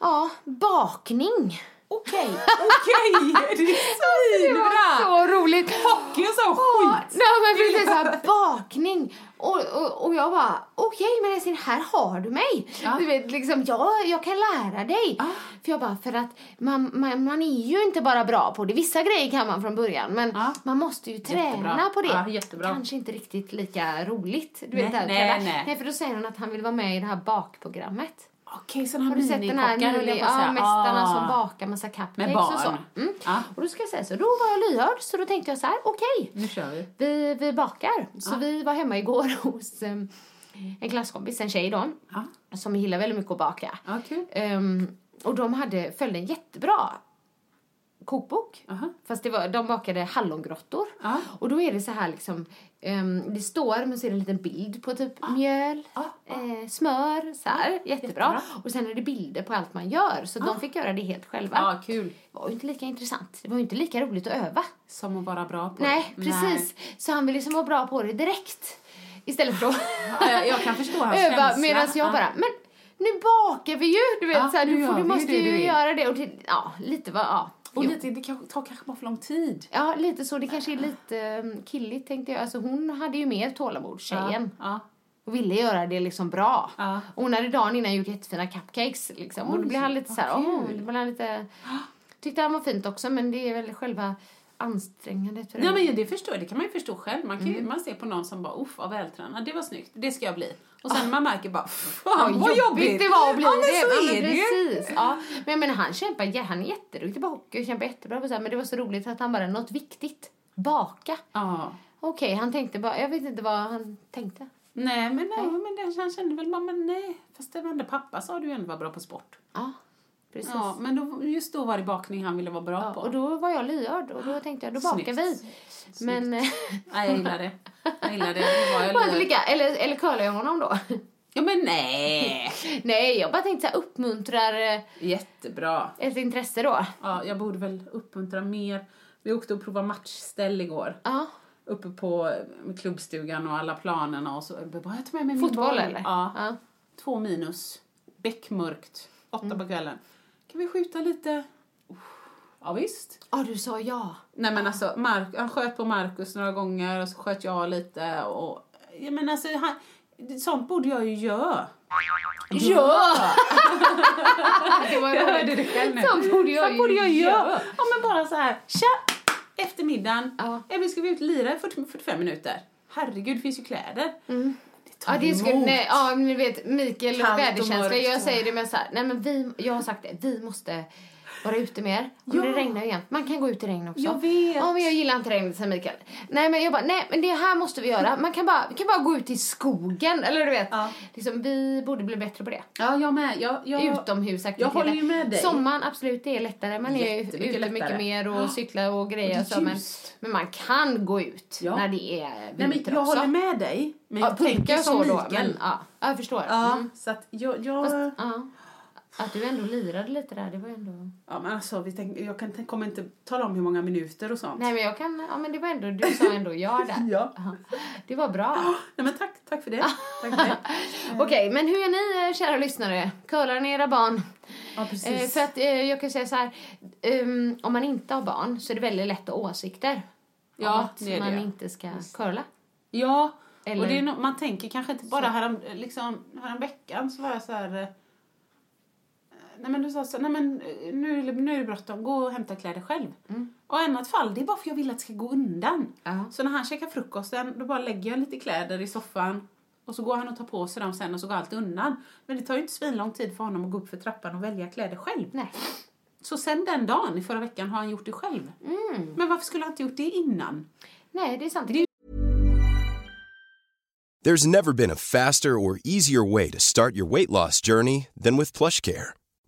Ja, bakning. Okej, okej! Det är Det var svinbra! så roligt. Hockey och så Ja, skit! Nej men precis såhär bakning. Och, och, och jag bara, okej men älskling här har du mig. Ja. Du vet liksom, jag, jag kan lära dig. Ah. För jag bara, för att man, man, man är ju inte bara bra på det. Vissa grejer kan man från början men Ja. man måste ju träna Jättebra. på det. Ja, jättebra. Kanske inte riktigt lika roligt. Du Nej, vet, här, nej, nej. nej för då säger han att han vill vara med i det här bakprogrammet. Okej, sådana här Har du sett den här minikockar höll jag på att ja, mästarna Ah. som bakar massa cupcakes och så? Mm. Ja. Och då ska jag säga så, då var jag lyhörd så då tänkte jag så här, okej. Nu kör vi. Vi, vi bakar. Så vi var hemma igår hos um, en klasskompis, en tjej då, som gillar väldigt mycket att baka. kul. Um, och de hade, följde en jättebra kokbok. Aha. Fast det var, de bakade hallongrottor. Ja. Och då är det så här liksom, um, det står men så är det en liten bild på typ mjöl, Ah, eh, smör, så här. jättebra. jättebra. Och sen är det bilder på allt man gör. Så de fick göra det helt själva. Ja, kul. Det var ju inte lika intressant. Det var ju inte lika roligt att öva. Som att vara bra på Nej, det. precis. Så han vill liksom vara bra på det direkt. Istället för att Ja, jag, jag kan förstå hans öva. Medan jag Ja. bara, men nu bakar vi ju! Du vet, Ja, så här, du, får, du måste det ju vill. göra det. Och det, ja, lite vad, ja. Och Jo. lite, det tar kanske bara för lång tid. Ja, lite så. Det kanske är lite um, killigt tänkte jag. Alltså hon hade ju mer tålamod, tjejen. Ja. Och ville göra det liksom bra. Ja. Och hon hade dagen innan gjort jättefina cupcakes liksom. och då Oj, blev han lite så här, åh, det blev han lite... Tyckte han var fint också, men det är väl själva ansträngandet för Ja, men det förstår jag. Det kan man ju förstå själv. Man, kan ju, man ser på någon som bara, uff vad vältränad, det var snyggt, det ska jag bli. Och sen man märker bara, fan vad jobbigt. det var att bli ja, men det. så är men det precis. Ja. Men menar, han kämpar, han är jätteduktig på hockey och kämpar jättebra på så här, men det var så roligt att han bara, något viktigt, baka. Ja. Okej, han tänkte bara, jag vet inte vad han tänkte. Nej, men, nej, men det, han kände väl men nej. Fast det var ändå pappa sa du ju ändå var bra på sport. Ja, precis. Ja, men då, just då var det bakning han ville vara bra Ja, på. och då var jag lyhörd och då tänkte jag, då bakar Snyggt. vi. Men, eh, Nej, jag gillar det. Jag gillar det. Då var jag lyhörd. lika, eller, eller curlar jag honom då? Ja, men nej. Nej, jag bara tänkte så här, uppmuntrar eh, Jättebra. ett intresse då. Ja, jag borde väl uppmuntra mer. Vi åkte och provade matchställ igår. Ja, Uppe på klubbstugan och alla planerna och så. Jag bara, jag tar med mig min fotboll boll. eller? Ja. ja. Två minus. Beckmörkt. Åtta Mm. på kvällen. Kan vi skjuta lite? Uff, Ja, visst. Ja, du sa ja. Nej men alltså, Mark, han sköt på Markus några gånger och så sköt jag lite och... Ja, men alltså, han, sånt borde jag ju göra. Ja! det var Jag hörde det själv nu. Så borde jag Så ju borde jag göra. Ja men bara så här, tja! Eftermiddagen. Ja. Men ska vi ut och lira i 40, 45 minuter? Herregud, det finns ju kläder. Det tar Ja, det skulle, emot. nej, ja, ni vet, Mikael och väderkänsla, jag säger det men så här, nej men vi, jag har sagt det, vi måste vara ute mer. Och Ja. det regnar ju igen. Man kan gå ut i regn också. Jag vet. Ja, men jag gillar inte regnet, säger Mikael. Nej, men jag bara, nej, men det här måste vi göra. Man kan bara, vi kan bara gå ut i skogen, eller du vet. Ja. Liksom, vi borde bli bättre på det. Ja, jag med. Jag, jag, Utomhusaktiviteter. jag håller ju med dig. Sommaren, absolut, det är lättare. Man är ute lättare. mycket mer och Ja. cyklar och grejer. Och så, men, men man kan gå ut Ja. när det är Nej, men vinter jag också. håller med dig. Men Ja, jag tänker som så då. Mikael. Men, ja, ja, jag förstår. Ja, Mm. så att jag... jag Fast, ja, att du ändå lirade lite där, det var ändå... ja, men alltså, vi tänk, jag kan, kommer inte tala om hur många minuter och sånt. Nej men jag kan, ja men det var ändå, du sa ändå ja där. Ja. Det var bra. Nej, men tack, tack för det. tack för det. Okej, men hur är ni eh, kära lyssnare? Curlar ni era barn? Ja, Eh, precis. för att eh, jag kan säga så här, ehm, om man inte har barn så är det väldigt lätt att ha åsikter. Ja, om att det är man det. inte ska curla. Ja, Eller- och det är no, man tänker kanske inte bara härom, liksom, häromveckan så var jag så här... Nej men du sa så, nej men eh, nu, är det- nu är det bråttom, gå och hämta kläder själv. Och i annat fall, det är bara för jag vill att det ska gå undan. Ja. Så när han käkar frukosten, då bara lägger jag lite kläder i soffan. Och så går han och tar på sig dem sen och så går allt undan. Men det tar ju inte svinlång tid för honom att gå upp för trappan och välja kläder själv. Nej. Så sen den dagen i förra veckan har han gjort det själv. Men varför skulle han inte gjort det innan? Nej, det är sant. Det- There's never been a faster or easier way to start your weight loss journey than with PlushCare.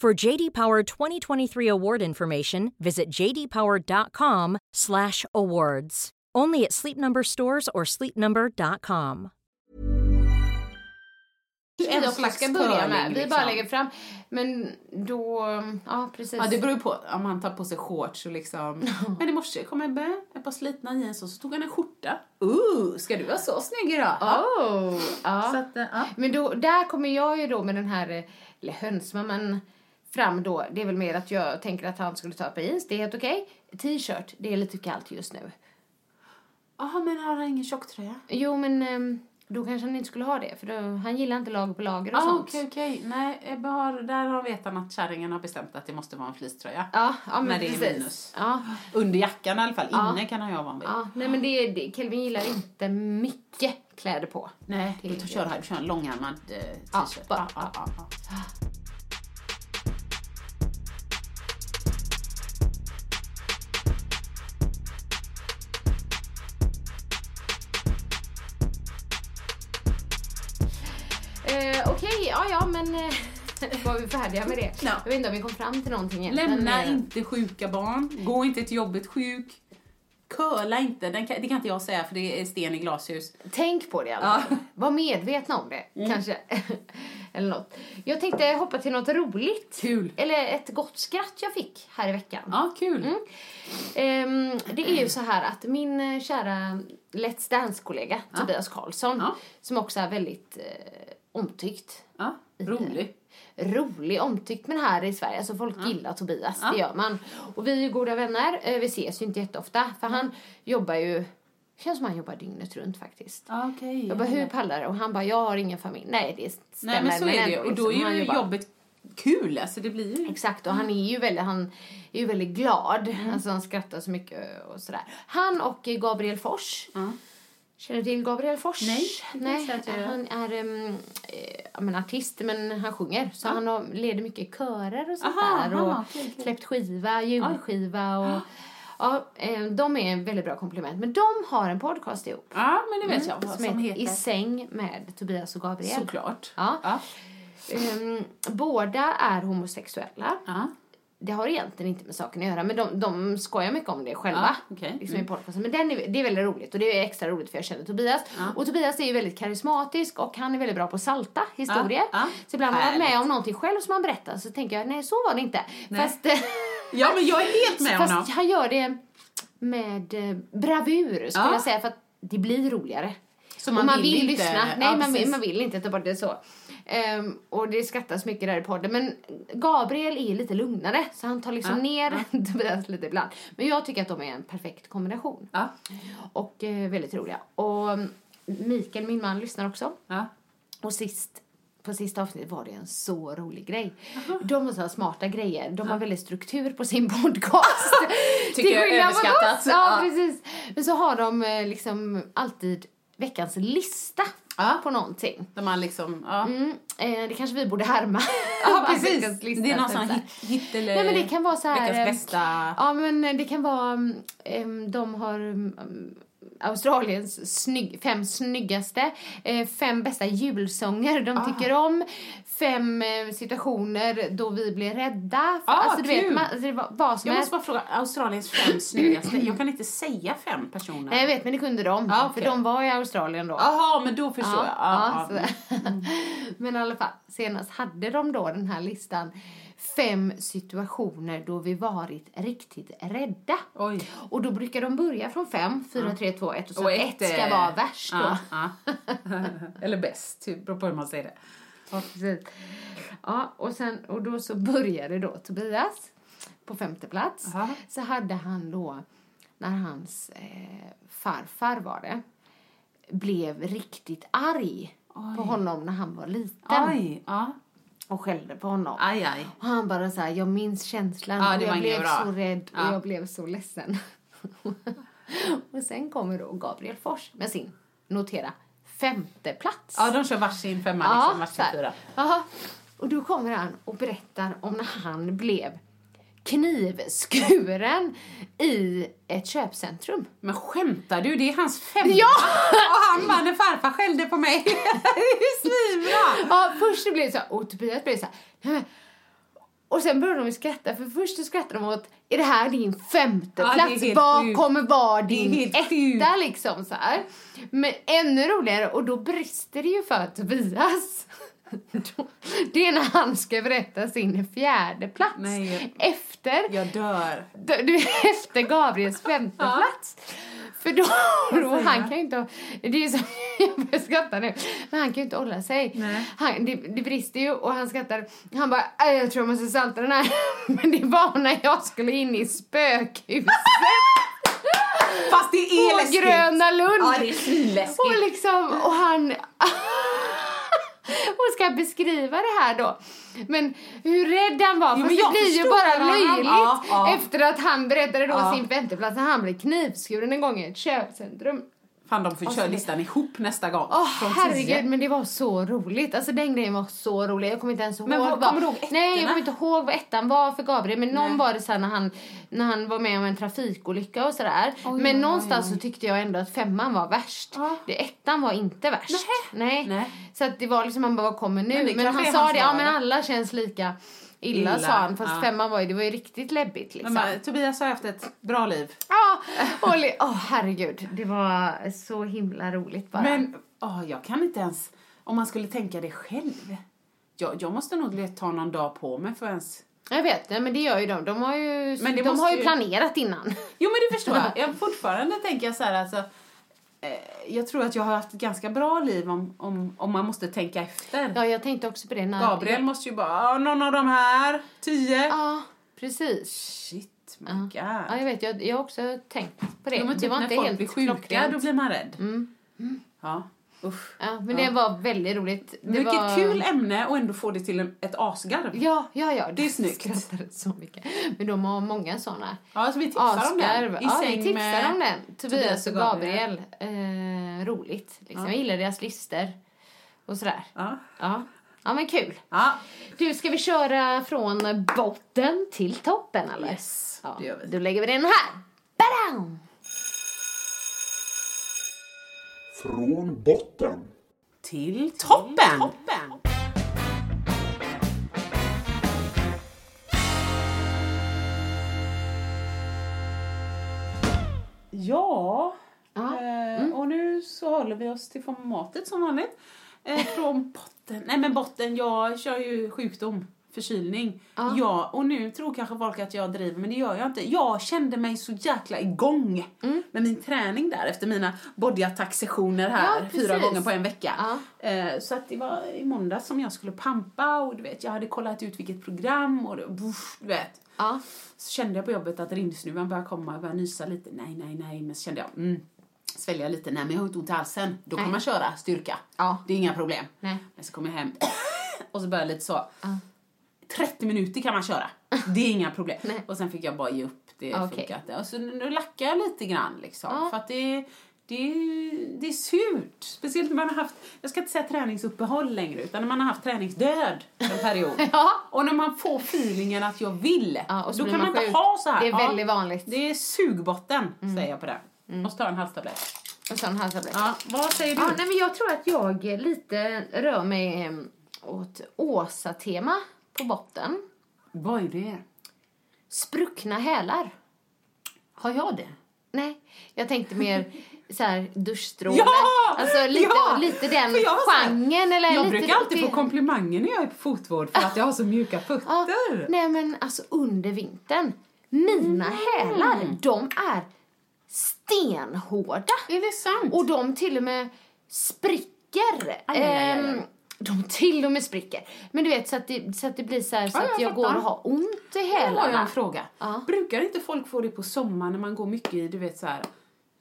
For JD Power 2023 award information, visit jdpower.com/awards. Only at Sleep Number stores or sleepnumber.com. En slags ska börja med. Vi liksom. bara lägger fram. Men då, ja precis. Ja, det beror ju på om han tar på sig shorts och liksom... Men i morse kom Ebbe, ett par slitna jeans och så tog han en skjorta. Uh, ska du vara så snygg idag? Oh, ja. Så att, eh, ja. Men då, där kommer jag ju då med den här, eh, eller hönsmamman fram då. Det är väl mer att jag tänker att han skulle ta ett par jeans, det är helt okej. T-shirt, det är lite kallt just nu. Jaha, men har han ingen tjocktröja? Jo, men ehm, då kanske han inte skulle ha det, för då, han gillar inte lager på lager och Ja, sånt. Ah, okej, okej. Nej, Ebbe har, där har vet han att kärringen har bestämt att det måste vara en fleecetröja. Ja, ja men När det är minus. Ja, Under jackan i alla fall. Ja. Inne kan han ju ha vad han vill. ja. Nej, men det, det, Kelvin gillar inte mycket kläder på. Nej, då kör han kör en långärmad eh, Ja, t-shirt. bara- ja, ja, ja. Eh, ja ja men eh, var vi färdiga med det? Ja. Jag vet inte om vi kom fram till någonting egentligen. Lämna men, eh, inte sjuka barn. Gå inte till jobbet sjuk. Curla inte. Den kan, det kan inte jag säga för det är sten i glashus. Tänk på det i alla Ja. Var medvetna om det, kanske. Eller något. Jag tänkte hoppa till något roligt. Kul. Eller ett gott skratt jag fick här i veckan. Ja, kul. Mm. Ehm, det är ju så här att min eh, kära Let's Dance-kollega Tobias Karlsson, Ja. som också är väldigt eh, omtyckt, Ja, rolig. rolig, omtyckt men här i Sverige. Alltså folk gillar Tobias, Ja. det gör man. Och vi är ju goda vänner, eh, vi ses ju inte jätteofta för han jobbar ju, känns som han jobbar dygnet runt faktiskt. Ja, okej. Jag bara, hur pallar du? Och han bara, jag har ingen familj. Nej, det stämmer. Nej, men så är det Och då liksom, är ju jobbet kul. Alltså det blir ju... Exakt, och han är ju väldigt, han är ju väldigt glad. Mm. Alltså han skrattar så mycket och sådär. Han och Gabriel Fors. Känner du till Gabriel Fors? Nej, jag Nej jag han är um, men artist men han sjunger. Så han har, leder mycket körer och sånt Aha, där. aha, Och släppt skiva, julskiva och... Ja, eh, de är en väldigt bra komplement. Men de har en podcast ihop. Ja, men det vet jag Mm, vad som, som heter I säng med Tobias och Gabriel. Såklart. Ja. Ja. Ehm, båda är homosexuella. Ja. Det har egentligen inte med saken att göra, men de, de skojar mycket om det själva. Ja, okej. liksom Mm. i podcasten. Men den är, det är väldigt roligt och det är extra roligt för jag känner Tobias. Och Tobias är ju väldigt karismatisk och han är väldigt bra på att salta historier. Ja, ja. Så ibland har man varit med om någonting själv som han berättar så tänker jag, nej så var det inte. Fast, eh, ja, men jag är helt med fast honom. han gör det med eh, bravur skulle Ja. jag säga för att det blir roligare. Så man man vill vill, lyssna. ja, Nej, man, man vill inte ta bort det så. Ehm, och det skrattas mycket där i podden. Men Gabriel är lite lugnare, så han tar liksom Ja, ner Tobias lite ibland. Men jag tycker att de är en perfekt kombination. Ja. Och eh, väldigt roliga. Och mm, Mikael, min man, lyssnar också. Ja. Och sist, på sista avsnittet var det en så rolig grej. De har så smarta grejer. De har väldigt struktur på sin podcast. Tycker jag är överskattat. Ja, Ja. precis. Men så har de eh, liksom alltid veckans lista Ja. på någonting. Där man liksom, ja. Mm, eh, det kanske vi borde härma. Ja, precis. Det är någon typ sån hit, hit eller... Nej men det kan vara så här. Veckans eh, bästa... Ja men det kan vara, em, de har mm, Australiens snygg, fem snyggaste, eh, fem bästa julsånger de Ah. tycker om, fem eh, situationer då vi blir rädda. Ah, alltså du vet, man, alltså, det var, vad som Jag måste bara fråga, Australiens fem snyggaste. Jag kan inte säga fem personer. Nej jag vet men det kunde de, Ah, okej. för de var i Australien då. Jaha, men då förstår jag. Ja, Ja, ja. så- Men i alla fall, senast hade de då den här listan fem situationer då vi varit riktigt rädda. Oj. Och då brukar de börja från fem, fyra, tre, två, ett och så Och ett, ett, ska eh, vara värst då. Eller bäst, typ, beror på hur man säger det. Ja, precis. Ja, och, sen, och då så började då Tobias på femte plats. Aha. Så hade han då, när hans eh, farfar var det, blev riktigt arg på honom när han var liten Oj, ja. och skällde på honom. Aj, aj. Och han bara så här, jag minns känslan Ja, och jag blev bra. så rädd och Ja. jag blev så ledsen. och sen kommer då Gabriel Fors med sin, notera, femte plats. Ja, de kör varsin femma, Ja, liksom, varsin fyra. Jaha. Och då kommer han och berättar om när han blev knivskuren i ett köpcentrum. Men skämtar du? Det är hans femma! Ja! Och han bara, när farfar skällde på mig. det är svinbra! Ja, först blev det så här, och Tobias blev så här, och sen började de skratta, för först skrattade de åt, är det här din femte Ja, plats? Vad sjukt. kommer vara din etta liksom så här. Men ännu roligare, och då brister det ju för Tobias. Det är när han ska berätta sin fjärde plats. Nej. Efter Jag dör. du, efter Gabriels femte plats. För då, då han kan ju inte, det är som, jag börjar skratta nu, men han kan ju inte hålla sig. Han, det, det brister ju och han skrattar, han bara, "Aj, jag tror jag måste salta den här. Men det var när jag skulle in i spökhuset Fast det är på läskigt. Gröna Lund. Ja, det är svinläskigt. Och liksom, och han... och ska beskriva det här då. Men hur rädd han var, Jo, för det blir ju bara löjligt Ja, ja. efter att han berättade då Ja. sin femteplats när han blev knivskuren en gång i ett köpcentrum. Fan, de får köra listan ihop nästa gång. Åh Från herregud, tio. men det var så roligt. Alltså den grejen var så rolig. Jag kommer inte ens ihåg Men vad- kommer du ihåg ettorna? Nej, jag kommer inte ihåg vad ettan var för Gabriel. Men någon Nej. var det så när han, när han var med om en trafikolycka och sådär. Oj, men oj, någonstans oj. så tyckte jag ändå att femman var värst. Ja. Det, ettan var inte värst. Nej. Nej. Så att det var liksom, man bara, vad kommer nu? Men Men, han sa det, ja men alla känns lika illa, Illa, sa han. Fast ja. femman var ju, det var ju riktigt läbbigt liksom. Bara, Tobias har haft ett bra liv. Ja, li- åh herregud. Det var så himla roligt bara. Men åh, jag kan inte ens... Om man skulle tänka det själv. Jag, jag måste nog ta någon dag på mig för ens... Jag vet, nej, men det gör ju de. De har ju, Men de har ju- planerat innan. Jo, men det förstår jag. jag fortfarande tänker jag så här, alltså... Eh, jag tror att jag har haft ett ganska bra liv om, om, om man måste tänka efter. Ja, jag tänkte också på det när... Gabriel måste ju bara, "Ah, någon av de här, tio. Ja, precis. Shit, my Ja. god. Ja, jag vet. Jag, jag har också tänkt på det. Jo, men det typ var när inte folk helt blir sjuka, klockrent. då blir man rädd. Mm. Ja, usch. Ja, men det var väldigt roligt. Det Vilket var... kul ämne och ändå få det till ett asgarv. Ja, ja, ja. Det är snyggt. Så mycket. Men de har många såna. Ja, så vi tipsar om den. I Ja, vi säng tipsar med om den. Tobias och Gabriel. Gabriel. Eh, roligt. Liksom. Ja. Jag gillar deras listor. Och sådär. Ja. Ja. ja, men kul. ja. Du, ska vi köra från botten till toppen eller? Yes, Ja, det gör vi. Då lägger vi den här. Badam! Från botten. Till toppen! Ja, Ja. eh, och nu så håller vi oss till formatet som vanligt. Eh, från botten. Nej men botten, jag kör ju sjukdom, förkylning. Ja. Ja, och nu tror kanske folk att jag driver, men det gör jag inte. Jag kände mig så jäkla igång Mm. med min träning där efter mina body attack-sessioner här Ja, fyra gånger på en vecka. Ja. Eh, så att det var i måndag som jag skulle pampa och du vet, jag hade kollat ut vilket program och det, buff, du vet. Ja. Så kände jag på jobbet att rindsnuvan började komma och började nysa lite. Nej, nej, nej. Men så kände jag, mm, svälja lite. Nej, men jag har inte ont i halsen. Då kan Nej. man köra styrka. Ja. Det är inga problem. Nej. Men så kom jag hem och så började lite så. 30 minuter kan man köra. Det är inga problem. Och sen fick jag bara ge upp. Det funkar inte. Och så nu lackar jag lite grann liksom. Ja. För att det, det, det är surt. Speciellt när man har haft, jag ska inte säga träningsuppehåll längre, utan när man har haft träningsdöd en period. Ja. Och när man får feelingen att jag vill, Ja, då kan man man inte ha så här. Det är väldigt vanligt. Mm. Det är sugbotten, säger jag på det. Måste ta en halstablett. Och sen halstablett. Ja, vad säger du? Ja, nej, men jag tror att jag lite rör mig eh, åt Åsa-tema på botten. Vad är det? Spruckna hälar. Har jag det? Nej, jag tänkte mer så här duschstråle. Ja! Alltså lite, Ja! lite den För jag genren. Eller Jag lite brukar alltid få komplimanger när jag är på fotvård för att jag har så mjuka Ja, fötter. nej men alltså under vintern. Mina Mm. hälar, de är stenhårda. Är det sant? Och de till och med spricker. Aj, aj, aj, aj. Ehm, de till och med spricker. Men du vet så att det, så att det blir så, här, så Ja, att jag jag går fattar. och har ont i Nu har jag hälarna. en fråga. Ja. Brukar inte folk få det på sommaren när man går mycket i, du vet så här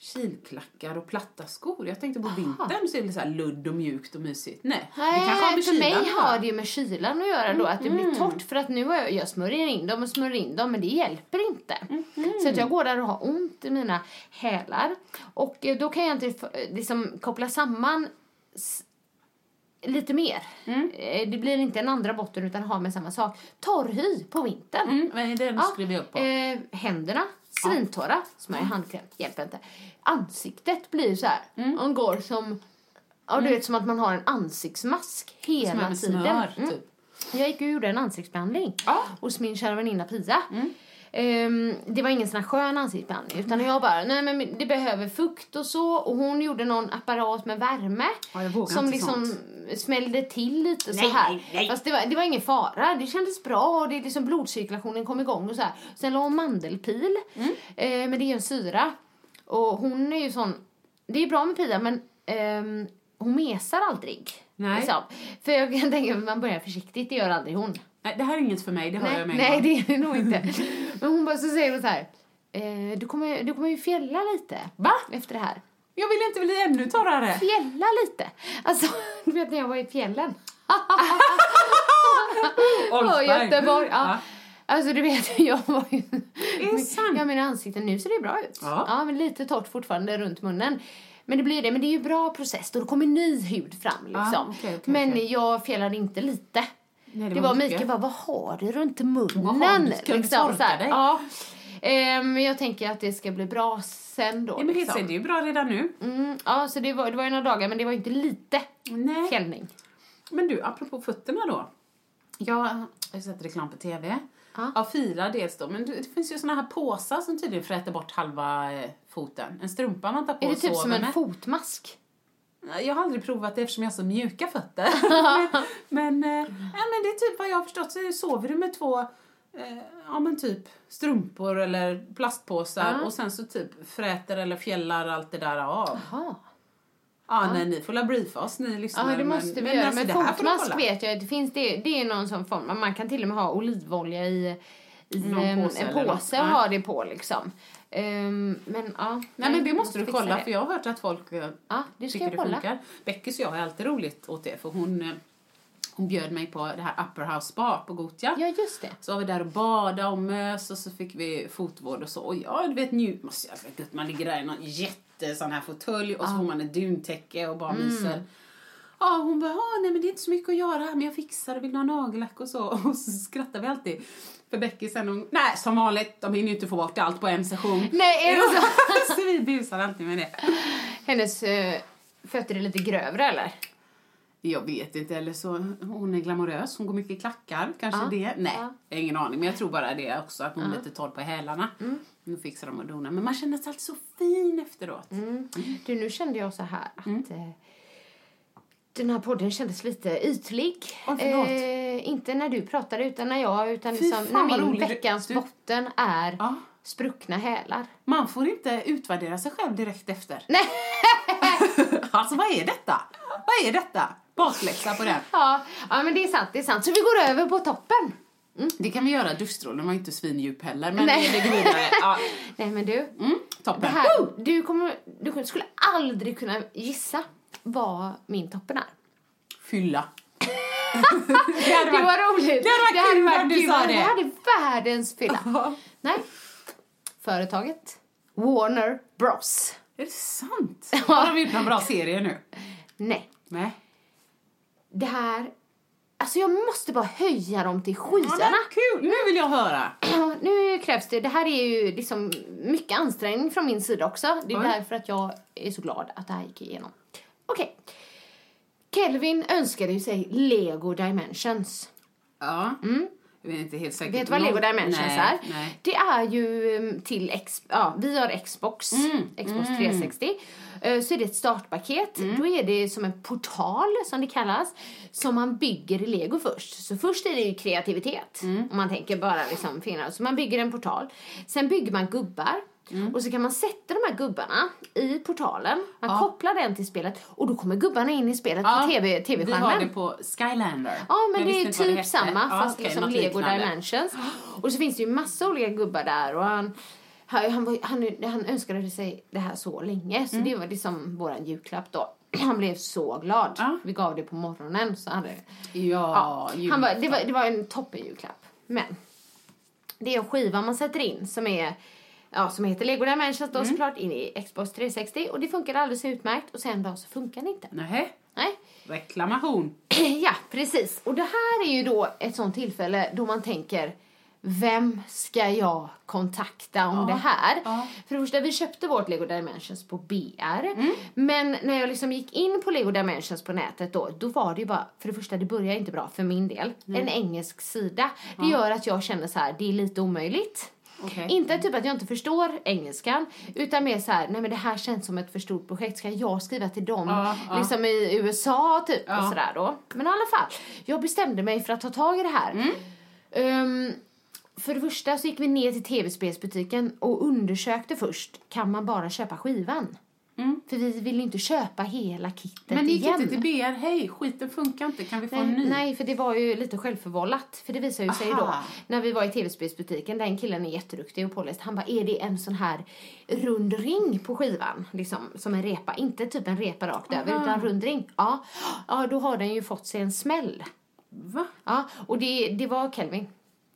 kilklackar och platta skor? Jag tänkte på vintern så är det så ludd och mjukt och mysigt. Nej, det kanske har Nej, med för mig kylan göra. har det ju med kylan att göra då, att det blir torrt. För att nu har jag, jag smörjer in dem och smörjer in dem, men det hjälper inte. Så att jag går där och har ont i mina hälar. Och eh, då kan jag inte liksom koppla samman lite mer. Eh, Det blir inte en andra botten utan har med samma sak. Torrhy på vintern. Mm, men den skriver jag upp på. Eh, händerna, svintorra, smörjer handkräm, hjälper inte. Ansiktet blir så här, man går som, ja du vet som att man har en ansiktsmask hela tiden. smör, Mm. typ. Jag gick och gjorde en ansiktsbehandling Ja. hos min kära väninna Pia. Ehm, det var ingen sån här skön ansiktsbehandling utan jag bara, nej men det behöver fukt och så och hon gjorde någon apparat med värme Ja, som liksom sånt. smällde till lite Nej, så här. nej, nej. Fast det var, det var ingen fara, det kändes bra och det liksom blodcirkulationen kom igång och så här. Sen la hon mandelpil, Mm. eh, men det är ju en syra. Och hon är ju sån, det är bra med Pia men ehm, hon mesar aldrig. Nej. Liksom. För jag kan tänka att man börjar försiktigt, det gör aldrig hon. Nej, det här är inget för mig, det hör Nej, jag med nej gång. det är det nog inte. Men hon bara så säger hon så här. Eh, du, kommer, du kommer ju fjälla lite. Va? Efter det här. Jag vill inte bli ännu torrare. Fjälla lite. Alltså, du vet när jag var i fjällen. På Olsberg. Göteborg. Ja. Ja. Alltså du vet, jag var ju... Sant? Ja, mina ansikten nu ser det bra ut. Ja. men lite torrt fortfarande runt munnen. Men det blir det. Men det är ju bra process då kommer ny hud fram liksom. Ja, okej, okej, men okej. jag fjällade inte lite. Nej, det, var mycket. Mikael bara, vad har du runt munnen? Vad har du? Ska torka så här. dig? Ja. Eh, Men jag tänker att det ska bli bra sen då. Ja, men liksom. liksom. det är ju bra redan nu. mm, ja, så det var, det var ju några dagar, men det var inte lite Nej. fjällning. Men du, apropå fötterna då. Jag har sett reklam på TV. Ja. Av fila dels då, men det finns ju såna här påsar som tydligen fräter bort halva eh, foten. En strumpa man tar på Är det typ som en med. fotmask? Jag har aldrig provat det eftersom jag har så mjuka fötter. men, men, ja, men det är typ vad jag har förstått så sover du med två eh, ja men typ strumpor eller plastpåsar Ja. och sen så typ fräter eller fjällar allt det där av. Jaha. Ja, nej, ni får la briefa oss ni Ja, lyssnare. det måste vi göra. alltså, Men fotmask vet jag, det finns det, det är någon sån form. Man kan till och med ha olivolja i, i em, påse en påse och Ja. ha det på liksom. Ehm, men ja. Nej men det måste du kolla det. för jag har hört att folk eh, Ja, det tycker det kolla. funkar. Beckis och jag har alltid roligt åt det för hon, eh, hon bjöd mig på det här Upper House Spa på Gotia. Ja, just det. Så var vi där och badade och mös och så fick vi fotvård och så. Och ja, du vet njut, måste jag vet man ligger där i någon jätte sån här fåtölj och så får man ett duntäcke och bara myser. Ja, hon bara, ah, nej men det är inte så mycket att göra här men jag fixar det, vill du ha nagellack och så. Och så skrattar vi alltid. För Becky sen hon, nej som vanligt, de hinner ju inte få bort allt på en session. Nej, är det så? så vi busar alltid med det. Hennes eh, fötter är lite grövre eller? Jag vet inte, eller så hon är glamorös, hon går mycket i klackar, kanske Ja, det. Nej, ja. jag har ingen aning, men jag tror bara det också, att hon är lite torr på hälarna. Nu fixar de och donar, men man känner sig alltid så fin efteråt. Du, nu kände jag så här att Mm. Den här podden kändes lite ytlig. Förlåt. Eh, inte när du pratade utan när jag, utan Fy liksom, fan, när min veckans Du- botten är Ja. spruckna hälar. Man får inte utvärdera sig själv direkt efter. Nej. alltså vad är detta? Vad är detta? Bakläxa på den. Ja, ja, men det är sant, det är sant. Så vi går över på toppen. Det kan vi göra, duschstrålen var inte svindjup heller, men Nej. det går vidare. Ja. Nej men du, Mm, toppen. här, du, kommer, du skulle aldrig kunna gissa vad min toppen är. Fylla. det hade Det varit- var roligt. Det hade varit kul varit du sa Du det. hade världens fylla. Nej. Företaget Warner Bros. Är det sant? Har de gjort någon bra serie nu? Nej. Nej. Det här... Alltså jag måste bara höja dem till Ja, skyarna. men kul, nu vill jag höra. Ja, nu krävs det. Det här är ju liksom mycket ansträngning från min sida också. Det är Oj. därför att jag är så glad att det här gick igenom. Okej. Kelvin önskade ju sig Lego Dimensions. Ja. Jag är inte helt säker. Vet du vad Lego Dimensions nej, är? Nej. Det är ju um, till, ex, ja, vi har Xbox, Mm, Xbox 360. Eh, Så är det ett startpaket. Då är det som en portal, som det kallas, som man bygger i Lego först. Så först är det ju kreativitet, om man tänker bara liksom finna. Så man bygger en portal. Sen bygger man gubbar. Och så kan man sätta de här gubbarna i portalen. Man kopplar den till spelet och då kommer gubbarna in i spelet Ja, på TV, Vi har TV-skärmen. det på Skylander. Ja, men det är vad typ samma Ja, fast okej, liksom Lego liknande. Dimensions. Och så finns det ju massa olika gubbar där och han, han, han, var- han, han önskade sig det här så länge så det var liksom våran julklapp då. Han blev så glad. Ja. Vi gav det på morgonen så hade Ja, Ja, han var, det, var, det var en toppen julklapp. Men det är en skiva man sätter in som är Ja, som heter Lego Dimensions då såklart in i Xbox 360 och det funkar alldeles utmärkt och sen då så funkar det inte. Nej. Nej. Reklamation. Ja, precis. Och det här är ju då ett sånt tillfälle då man tänker vem ska jag kontakta om det här? ja. För det första, vi köpte vårt Lego Dimensions på BR. Mm. Men när jag liksom gick in på Lego Dimensions på nätet då, då var det ju bara, för det första, det börjar inte bra för min del. En engelsk sida. Det gör att jag känner så här, det är lite omöjligt. Okej. Inte typ att jag inte förstår engelskan, utan mer så här, nej men det här känns som ett för stort projekt. Ska jag skriva till dem Ja, ja. liksom i USA typ Ja. och sådär då. Men i alla fall, jag bestämde mig för att ta tag i det här. Mm. Ehm, för det första så gick vi ner till tv-spelsbutiken och undersökte först, kan man bara köpa skivan? För vi vill inte köpa hela kittet Mm. Men ni gick igen. inte till BR, hej, skiten funkar inte, kan vi få en Nej, ny? nej, för det var ju lite självförvållat. För det visar ju sig då, när vi var i tv-spelsbutiken, den killen är jätteduktig och påläst. Han bara, är det en sån här rund ring på skivan? Liksom, som en repa. Inte typ en repa rakt över, Aha. utan rund ring. Ja. ja, då har den ju fått sig en smäll. Va? Ja, och det, det var Kelvin.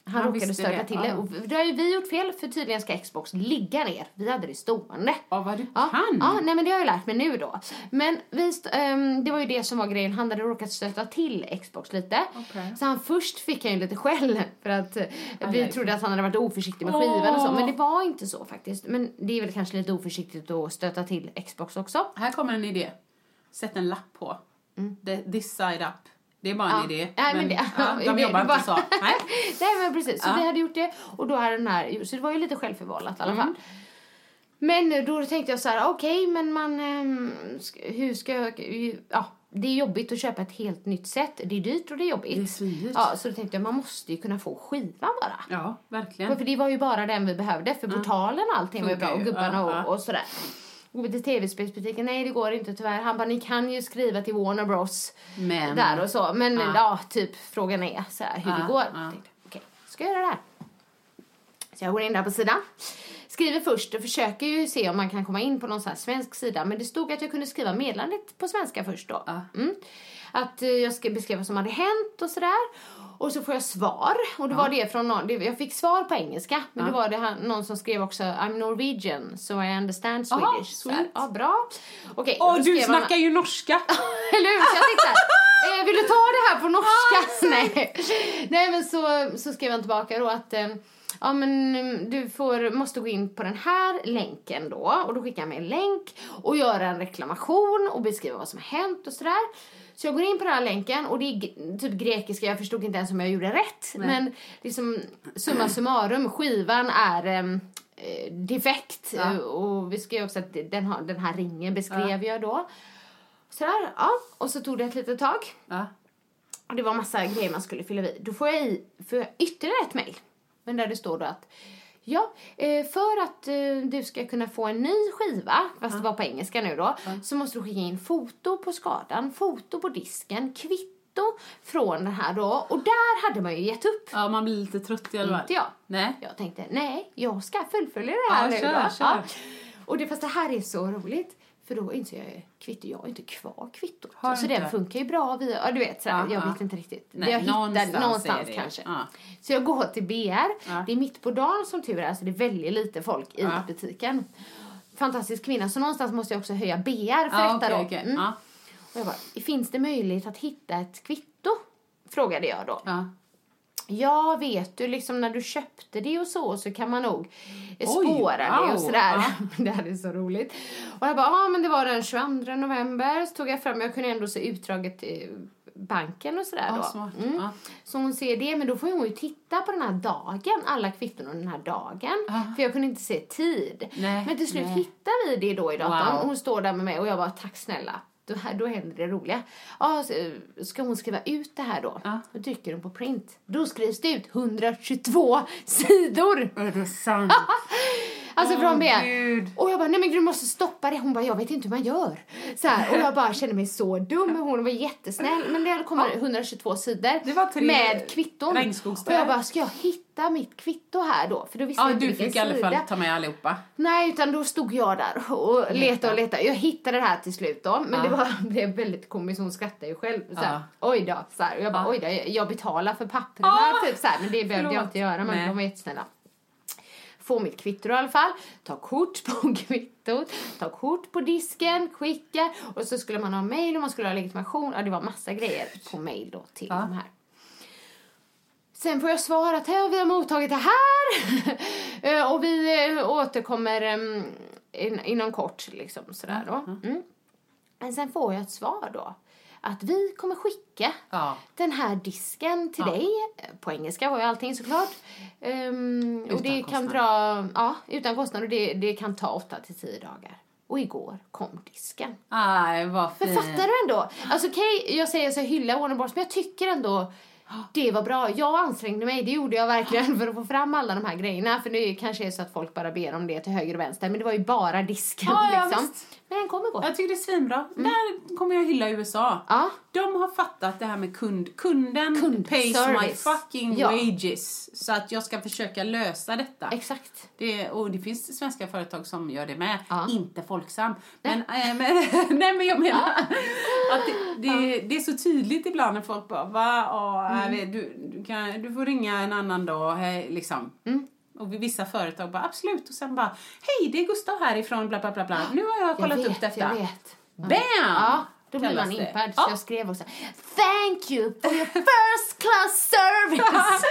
Han, Han råkade visste stöta det, till ja. det. Och då har ju vi gjort fel, för tydligen ska Xbox ligga ner. Vi hade det stående. Ja, vad du Ja, kan. ja nej, men det har jag lärt mig nu då. Men vi, st- ehm, det var ju det som var grejen. Han hade råkat stöta till Xbox lite. Okej. Så han först fick han ju lite skäll för att eh, vi aj. trodde att han hade varit oförsiktig med skivan och så. Men det var inte så faktiskt. Men det är väl kanske lite oförsiktigt att stöta till Xbox också. Här kommer en idé. Sätt en lapp på. The, this side up. Det är bara en Mm. Ja. idé. Nej, men det- ja, de jobbar bara- inte så. Nej. Nej men precis, så Ja. vi hade gjort det och då hade den här, så det var ju lite självförvållat i alla Mm. fall. Men då tänkte jag så här, okej men man, ehm, hur ska jag, ja det är jobbigt att köpa ett helt nytt set, det är dyrt och det är jobbigt. Det är svindyrt. Ja, så då tänkte jag man måste ju kunna få skivan bara. Ja, verkligen. För det var ju bara den vi behövde, för portalen och allting var ju bra och gubbarna Ja, och, ja. och sådär. Och till tv-spelsbutiken, nej det går inte tyvärr. Han bara, ni kan ju skriva till Warner Bros. Men- Där och så. Men Ja. ja, typ frågan är så här, hur Ja, det går. ja. Okej, ska jag göra det här? Så jag går in där på sidan. Skriver först och försöker ju se om man kan komma in på någon svensk sida. Men det stod att jag kunde skriva meddelandet på svenska först då. Ja. Mm. Att eh, jag ska beskriva vad som hade hänt och sådär. Och så får jag svar. Och då var det från någon, det, jag fick svar på engelska. Men Ja. då var det han, någon som skrev också I'm Norwegian so I understand Aha, Swedish. Så här, sweet. Ja, bra. Okej, Åh, då du snackar ju norska! eller hur? Så jag tänkte eh, vill du ta det här på norska? Nej. Nej men så, så skrev han tillbaka då att eh, ja men mm, du får, måste gå in på den här länken då och då skickar han mig en länk och göra en reklamation och beskriva vad som har hänt och sådär. Så jag går in på den här länken och det är typ grekiska, jag förstod inte ens om jag gjorde rätt. Nej. Men liksom summa summarum, skivan är eh, defekt Ja. Eh, och vi skrev också att den, har, den här ringen beskrev Ja. jag då. Sådär, ja. Och så tog det ett litet tag. Ja. Och det var massa grejer man skulle fylla i. Då får jag i får jag ytterligare ett mejl. Men där det står då att Ja, eh, för att eh, du ska kunna få en ny skiva, fast det var på engelska nu då, så måste du skicka in foto på skadan, foto på disken, kvitto från den här då. Och där hade man ju gett upp. ja, man blir lite trött i alla fall. Inte jag. Nej. Jag tänkte, nej, jag ska fullfölja det här Ja, nu kör, då. kör. Och det, fast det här är så roligt. För då inser jag kvitto, jag har inte kvar kvittot. Har så du den inte? funkar ju bra via, ja du vet sådär, Ja, jag ja. vet inte riktigt. Nej, jag hittar någonstans någonstans, är det. kanske. Ja. Så jag går till BR, Ja. det är mitt på dagen som tur är, så det är väldigt lite folk i butiken. Fantastisk kvinna, så någonstans måste jag också höja BR för Ja, detta då. okej. Mm. Och jag bara, finns det möjlighet att hitta ett kvitto? Frågade jag då. Ja. Vet du, liksom när du köpte det och så, så kan man nog eh, Oj, spåra det wow. och sådär. Ja. det här är så roligt. Och jag bara, ja men det var den 22 november, så tog jag fram, jag kunde ändå se utdraget, eh, banken och sådär Ja, då. Mm. Ja. Så hon ser det, men då får hon ju titta på den här dagen, alla kvitton och den här dagen. För jag kunde inte se tid. Nej, men till slut nej. hittar vi det då i datorn. Wow. Och hon står där med mig och jag bara, tack snälla. Då, då händer det roliga. Ja, ska hon skriva ut det här då? Ja. Då trycker hon på print. Då skrivs det ut 122 sidor! Är det sant? Alltså Åh, från B. Gud. Och jag bara, nej men du måste stoppa det. Hon bara, jag vet inte hur man gör. Så här, och jag bara kände mig så dum. Hon var jättesnäll. Men det kommer 122 sidor. Det var tre med kvitton. Och jag bara, ska jag hitta mitt kvitto här då? För då visste Ja, jag inte du fick i alla fall ta med allihopa. Nej, utan då stod jag där och letade och letade. Jag hittade det här till slut då. Men Ja. det var, blev väldigt komiskt. Hon skrattade ju själv. Så här, Ja. Oj då. Så här. Och jag bara, Ja. oj då. Jag, jag betalar för papperna. Ah, typ så här. Men det behövde jag förlåt. inte göra. Men de var jättesnälla få mitt kvitto i alla fall, ta kort på kvittot, ta kort på disken, skicka och så skulle man ha mail och man skulle ha legitimation. Ja, det var massa grejer på mail då till Ja. de här. Sen får jag svara att "Ja, vi har mottagit det här Eh, och vi eh, återkommer in, inom kort liksom sådär då. Mm. Men sen får jag ett svar då att vi kommer skicka Ja. den här disken till Ja. dig. På engelska var ju allting såklart. Um, och det kan kostnad. dra, ja, utan kostnad och det, det kan ta 8 till 10 dagar. Och igår kom disken. Aj, vad Men fint. fattar du ändå? Alltså okej, jag säger så jag hyllar Warner Bros, men jag tycker ändå det var bra. Jag ansträngde mig, det gjorde jag verkligen för att få fram alla de här grejerna. För det kanske är så att folk bara ber om det till höger och vänster. Men det var ju bara disken Ja, ja, liksom. visst. Men den kom igår. Jag tycker det är svinbra. Där kommer jag hylla USA. Mm. Ja. De har fattat det här med kund. Kunden Kundservice. pays my fucking Ja. wages. Så att jag ska försöka lösa detta. Exakt. Det, och det finns svenska företag som gör det med. Ja. Inte Folksam. Men, äh, men, nej men jag menar att det, det, det är så tydligt ibland när folk bara va? Ja, Mm. du, du, kan, du får ringa en annan dag. Hej, liksom. Mm. Och vissa företag bara absolut och sen bara hej det är Gustav härifrån bla bla bla bla. Nu har jag kollat jag vet, upp detta. Jag vet. Bam! Ja, då blir man impad. Så Ja. jag skrev också Thank you for your first class service!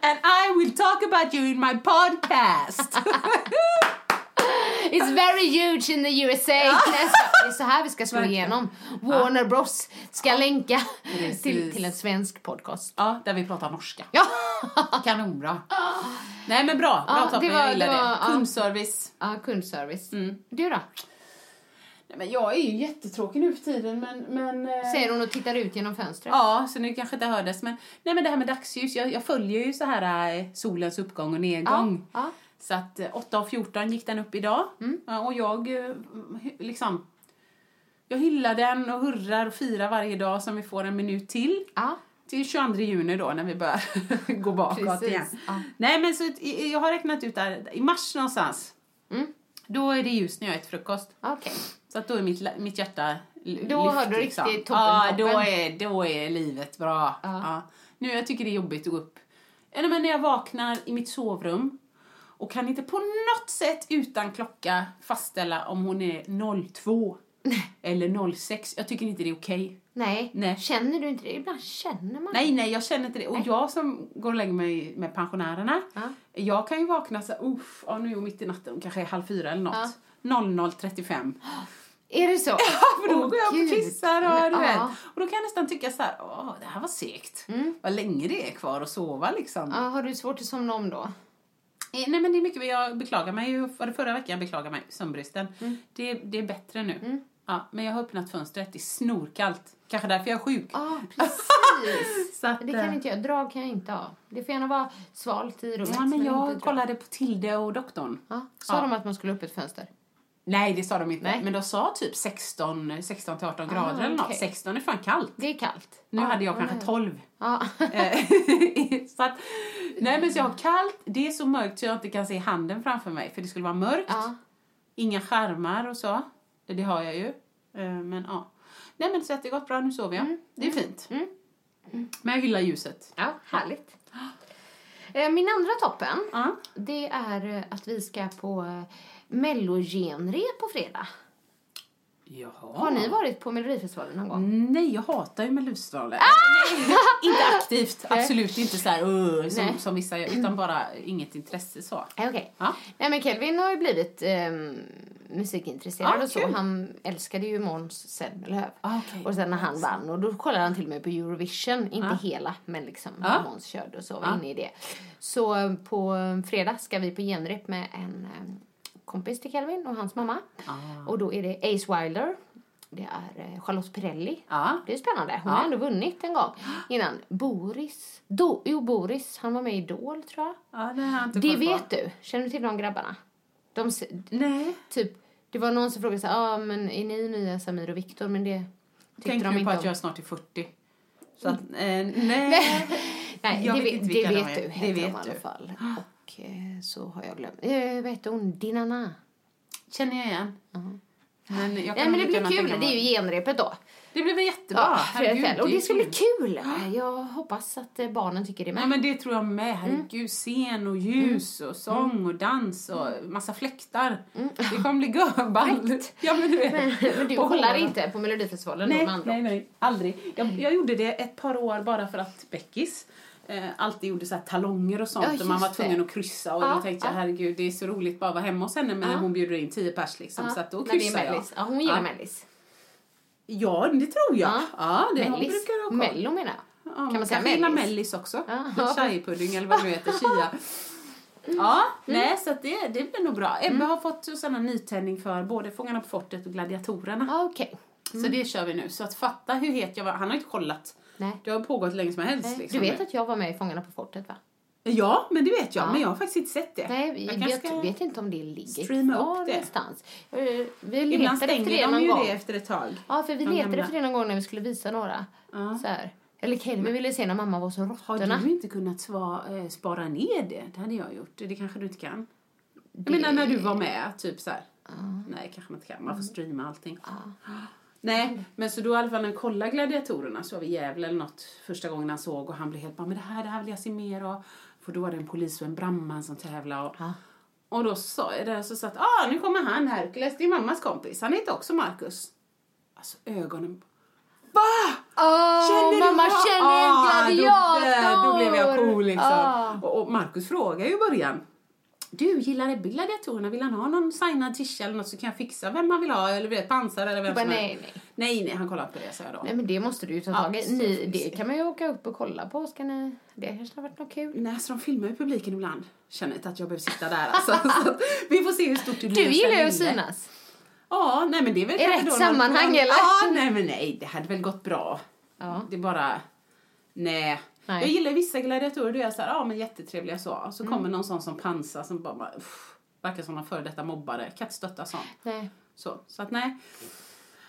And I will talk about you in my podcast. It's very huge in the USA. Det är så här vi ska slå igenom. Warner Bros ska länka till, till en svensk podcast. ja, där vi pratar norska. Ja, Kanonbra. Nej men bra, bra Ja, toppen, jag gillar det var-. Kundservice. ja kundservice. Mm. Du då? Nej, men jag är ju jättetråkig nu för tiden men... men eh, Säger hon och tittar ut genom fönstret. Ja, så nu kanske inte hördes men... Nej men det här med dagsljus, jag, jag följer ju så här eh, solens uppgång och nedgång. Ja, ja. Så att eh, 8.14 gick den upp idag. Mm. Och jag eh, liksom... Jag hyllar den och hurrar och firar varje dag som vi får en minut till. ja. Till 22 juni då när vi börjar gå bakåt Precis, igen. ja. Nej men så jag har räknat ut där i mars någonstans. Mm. Då är det ljus när jag äter frukost. Okej. Så att då är mitt, mitt hjärta l- Då lyft, har du liksom. riktigt toppen, Ja, toppen. då är, då är livet bra. Ja. Nu jag tycker det är jobbigt att gå upp. Ja, men när jag vaknar i mitt sovrum och kan inte på något sätt utan klocka fastställa om hon är 02 eller 06. Jag tycker inte det är okej. Nej. Nej. Känner du inte det? Ibland känner man. Nej, nej, jag känner inte det. Och jag som går och lägger mig med pensionärerna, Ja. jag kan ju vakna så här, uff, ja, nu är hon mitt i natten, kanske är halv fyra eller något. 00.35. Är det så? Ja, för då Åh, går jag upp och Gud. kissar och du Ja. vet. Och då kan jag nästan tycka så här, åh, det här var segt. Vad länge det är kvar att sova liksom. Ja, har du svårt att somna om då? Eh, Nej men det är mycket, jag beklagar mig ju, var det förra veckan jag beklagar mig, sömnbristen. Mm. Det, det är bättre nu. Ja, men jag har öppnat fönstret, det är snorkallt. Kanske därför jag är sjuk. Ja, precis. Så att, det kan eh, inte jag. Drag kan jag inte ha. Det får gärna vara svalt i rummet. Ja, men jag kollade på Tilde och doktorn. Ja. Sa Ja. de att man skulle upp ett fönster? Nej, det sa de inte. Nej. Men de sa typ 16, 16 till 18 grader eller något. okej. 16 är fan kallt. Det är kallt. Nu Ja, hade jag ja, kanske ja. 12. Ja. Eh, så att, nej men så jag har kallt, det är så mörkt så jag inte kan se handen framför mig för det skulle vara mörkt. ja. Inga skärmar och så. Det, har jag ju. Eh, men ja. Nej men så att det gått bra, nu sover jag. Det är fint. Men jag gillar ljuset. Ja, härligt. Eh, Min andra toppen, det är att vi ska på mellogenrep på fredag. Jaha. Har ni varit på Melodifestivalen någon gång? Nej, jag hatar ju Melodifestivalen. Nej, inte aktivt, absolut inte så här, uh, som, Nej. som vissa utan bara inget intresse så. Eh, Okej. Ja. Nej men Kelvin har ju blivit ehm, musikintresserad Ah, och så. kul. Han älskade ju Måns Zelmerlöw. Ah, okej. Och sen när han vann, och då kollade han till och med på Eurovision. Inte Ah. hela, men liksom Ah. Måns körde och så, var Ah. inne i det. Så på fredag ska vi på genrep med en eh, kompis till Kelvin och hans mamma. Ah. Och då är det Ace Wilder. Det är eh, Charlotte Perrelli. Ja. Det är spännande. Hon Ja. har ändå vunnit en gång innan. Boris. Do, jo, Boris. Han var med i Idol, tror jag. Ja, det har jag inte Det koll på. vet du. Känner du till de grabbarna? De, Nej. typ, det var någon som frågade så här, ah, men är ni nya Samir och Viktor? Men det tyckte Tänker de du inte på att om. jag snart är 40? Så att, eh, nej. Nej, Jag det, vet vet, det vilka de vet du. Det vet i alla du. fall. Och eh, så har jag glömt. Eh, vad heter hon? Dinana. Känner jag igen. Men jag Nej, men det blir kul. Det är ju genrepet då. Det blir väl jättebra. Ja, Herregud. Och det ska bli kul. kul. Jag hoppas att eh, barnen tycker det med. Nej men det tror jag med. Herregud, scen och ljus och sång och dans och massa fläktar. Det kommer bli görball. Ja men du vet. Men du Och kollar inte på Melodifestivalen Nej, nej, nej, aldrig. Jag, jag gjorde det ett par år bara för att Beckis eh, alltid gjorde så här talonger och sånt Ja, och man var just det. tvungen att kryssa och Ja, då tänkte jag ja. herregud det är så roligt bara att vara hemma hos henne men Ja. hon bjuder in tio pers liksom så att då när kryssar jag. Ja, hon gillar ja. Mellis. Ja, det tror jag. Ja. Det hon Mellis. brukar ha. Mello menar jag. Ja, kan man säga mellis? mellis också. Ja. Chai-pudding eller vad det nu heter, chia. Ja, nej så det, det blir nog bra. Ebbe har fått här nytändning för både Fångarna på fortet och Gladiatorerna. Ja, okej. Så det kör vi nu. Så att fatta hur het jag var. Han har inte kollat. Nej. Det har pågått länge som helst. Liksom. Du vet att jag var med i Fångarna på fortet va? Ja, men det vet jag. Ja. Men jag har faktiskt inte sett det. Nej, vi- jag ska- vet inte om det ligger streama kvar upp det. någonstans. Eh, Vi Ibland letade efter stänger det de någon ju gång. det efter ett tag. Ja, för vi De letade gamla. efter det någon gång när vi skulle visa några. Ja. Så här. Eller Kelvin ville se när mamma var som Har råttorna. du inte kunnat sva, eh, spara ner det? Det hade jag gjort. Det kanske du inte kan. Jag menar när du var med, typ så här. Nej, kanske man inte kan. Man får streama allting. Nej, men så då i alla fall när jag kollade Gladiatorerna så var vi i Gävle eller något första gången han såg och han blev helt bara, men det här, det här vill jag se mer av. För då var det en polis och en brandman som tävlade och, Ja. och då sa jag det så satt, ah nu kommer han Herkules, det är mammas kompis, han heter också Marcus. Alltså ögonen, va? Åh, Känner du mamma vad- känner en Ah, gladiator! Då, då blev jag cool liksom. Ah. Och, och Markus frågar ju i början. Du, gillar Ebbe gladiatorerna? Vill han ha någon signad tisha eller något så kan jag fixa vem han vill ha eller vet, pansar eller vem Bara, som nej, är. nej. Nej, nej, han kollar inte på det, sa jag då. Nej men det måste du ju ta tag i. Ni, det kan man ju åka upp och kolla på. Ska ni... Det kanske har varit något kul. Nej, så de filmar ju publiken ibland. Känner inte att jag behöver sitta där alltså. så vi får se hur stort det blir. Du gillar ju att synas. Ja, nej men det är väl I rätt då någon- sammanhang, eller? Ja, nej men nej, det hade väl gått bra. Ja. Det är bara, nej. Nej. Jag gillar vissa gladiatorer, då är jag så här, ja men jättetrevliga så. Och Mm. så kommer någon sån som pansar som bara, uff, verkar som någon före detta mobbare. Kan inte stötta sånt. Nej. Så, så att nej.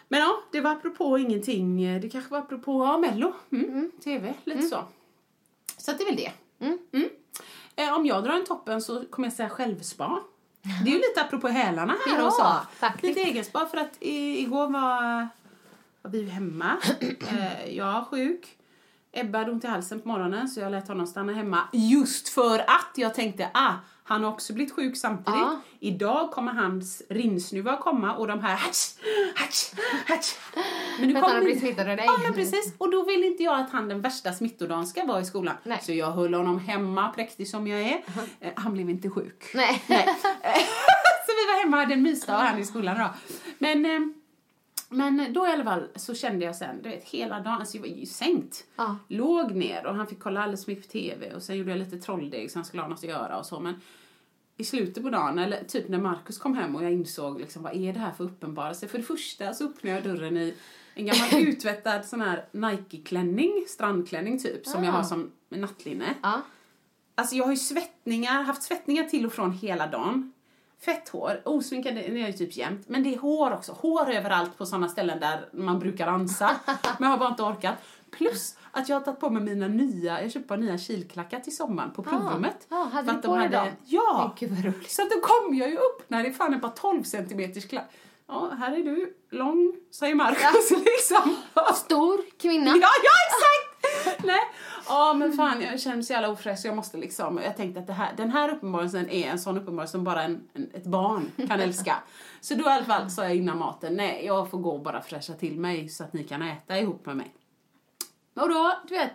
Men ja, det var apropå ingenting. Det kanske var apropå ja, Mello. Mm. TV, lite så. Så att det är väl det. Mm. Eh, om jag drar en toppen så kommer jag säga självspa. Det är ju lite apropå hälarna här Ja, och så. faktiskt. Lite egenspa för att i, igår var, var vi hemma. eh, jag var sjuk. Ebba hade ont i halsen på morgonen så jag lät honom stanna hemma just för att jag tänkte ah, han har också blivit sjuk samtidigt. Ja. Idag kommer hans rinsnuva komma och de här hatch, hatch, hatch. Men nu att han kommer har blivit smittad av dig. Ja men precis. Och då vill inte jag att han den värsta smittodagen ska vara i skolan. Nej. Så jag höll honom hemma, präktig som jag är. Eh, Han blev inte sjuk. Nej. Nej. så vi var hemma och hade en mysdag han i skolan då. Men, eh, men då i alla fall så kände jag sen, du vet hela dagen, alltså jag var ju sänkt. Ja. Låg ner och han fick kolla alldeles för mycket på TV och sen gjorde jag lite trolldeg så han skulle ha något att göra och så men i slutet på dagen, eller typ när Markus kom hem och jag insåg liksom, vad är det här för uppenbarelse? För det första så öppnade jag dörren i en gammal uttvättad sån här Nike-klänning, strandklänning typ, som jag Ah. har som nattlinne. Ja. Alltså jag har ju svettningar, haft svettningar till och från hela dagen. Fett hår, osminkad är jag ju typ jämt. Men det är hår också, hår överallt på sådana ställen där man brukar ansa. men jag har bara inte orkat. Plus att jag har tagit på mig mina nya, jag köpte nya kilklackar till sommaren på provrummet. Ja, hade För du på dig hade- dem? Ja! Så att då kom jag ju upp när det fan ett par 12 centimeters klack. Ja, här är du lång, säger Marcus liksom. Stor kvinna. Ja, ja exakt! Nej. Ja men fan jag känner mig så jävla ofräsch jag måste liksom, jag tänkte att här, den här uppenbarelsen är en sån uppenbarelse som bara en, en, ett barn kan älska. Så då i alla fall sa jag innan maten, nej jag får gå och bara fräscha till mig så att ni kan äta ihop med mig. Och då, du vet,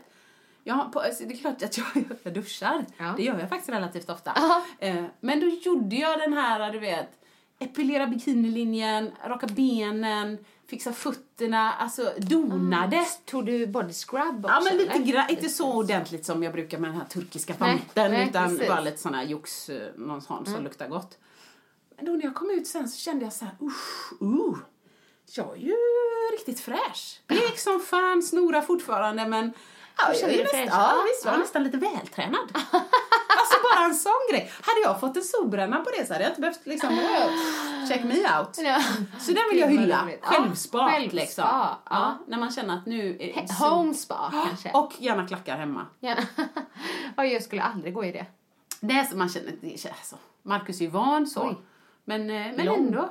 jag, på, alltså, det är klart att jag, jag duschar. Ja. Det gör jag faktiskt relativt ofta. Eh, men då gjorde jag den här, du vet, epilera bikinilinjen, raka benen, fixa fötterna, alltså donade. Tog du body scrub också? Ja, men lite grann, inte så ordentligt som jag brukar med den här turkiska nej, utan precis. bara lite sån här jox, eh, någon sån som luktar gott. Men då när jag kom ut sen så kände jag så här, usch, uh, jag är ju riktigt fräsch. Blek som fan, snorar fortfarande, men ja, jag är nästan, ja, Ja, visst, var ja. nästan lite vältränad. alltså bara en sån grej. Hade jag fått en solbränna på det så hade jag inte behövt liksom, check me out. Ja. Så den vill jag vad hylla. Ja, Självspa, självspa, liksom. ja. Ja, när man känner att nu är det Home spa kanske? och gärna klackar hemma. Ja. ja, jag skulle aldrig gå i det. Det är så man känner, det känns så. Marcus är ju van så. Oj. Men, eh, men Lång. ändå.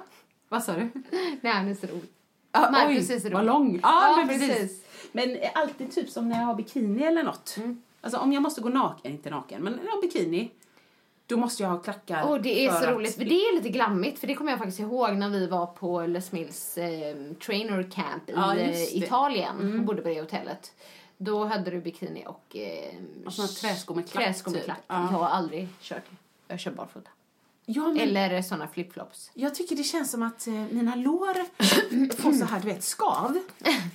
Vad sa du? Nej, han är så rolig. Ah, Marcus oj, är så vad rolig. lång. Ja, Ja, men precis. precis. Men alltid typ som när jag har bikini eller något. Mm. Alltså om jag måste gå naken, inte naken, men när jag har bikini. Då måste jag ha klackar. Och det är så att- roligt, för det är lite glammigt, för det kommer jag faktiskt ihåg när vi var på Les Mills eh, trainer camp i Ja, eh, det. Mm. Italien och bodde på det hotellet. Då hade du bikini och, eh, Och såna träskor med klack, träskor med typ. klack. Ja. Jag har aldrig kört. Jag kör barfota. Ja, men Eller såna flipflops. Jag tycker det känns som att eh, mina lår får så här, du vet, skav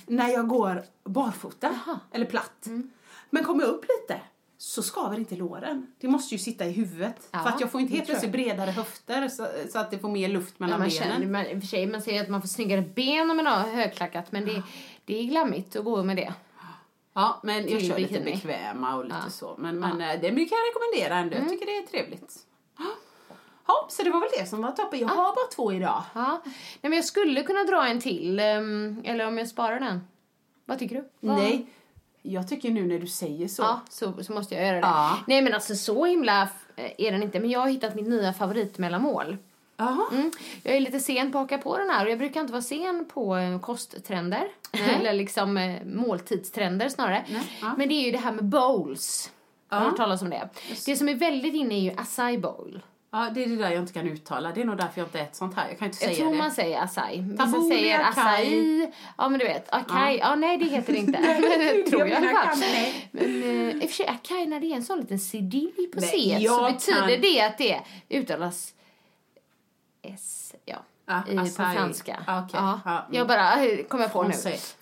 när jag går barfota eller platt. Mm. Men kommer jag upp lite så skaver inte låren. Det måste ju sitta i huvudet. Ja, för att jag får inte helt plötsligt bredare höfter så, så att det får mer luft Ja, mellan man, benen. känner, man, för sig, man säger att man får snyggare ben om man har högklackat, men det, det är glammigt att gå med det. Ja, men jag kör lite bikini. bekväma och lite Ja. så. Men, men eh, det kan jag rekommendera ändå. Jag tycker det är trevligt. Ja, så det var väl det som var toppen. Jag har bara två idag. Ja. Nej, men jag skulle kunna dra en till, ehm, eller om jag sparar den. Vad tycker du? Vad- Nej, jag tycker nu när du säger så. Ja, så, så måste jag göra det. Ja. Nej men alltså så himla eh, är den inte. Men jag har hittat mitt nya favoritmellanmål. Mm. Jag är lite sen på att haka på den här och jag brukar inte vara sen på eh, kosttrender. Eller liksom eh, måltidstrender snarare. ja. Men det är ju det här med bowls. Har du hört talas om det? Det som är väldigt inne är ju acai bowl. Ja, det är det där jag inte kan uttala. Det är nog därför jag inte äter sånt här. Jag kan inte Jag säga tror det. man säger acai. Vissa säger acai. Ja men du vet, acai. Ja, nej det heter det inte. det tror jag i alla fall. nej. Men eh, i och för sig acai när det är en sån liten sidill på Nej, C så jag betyder kan- det att det uttalas S, ja. Ja, I, på franska. Ja, okej. Ja. Ja, mm. Jag bara eh, kommer på nu.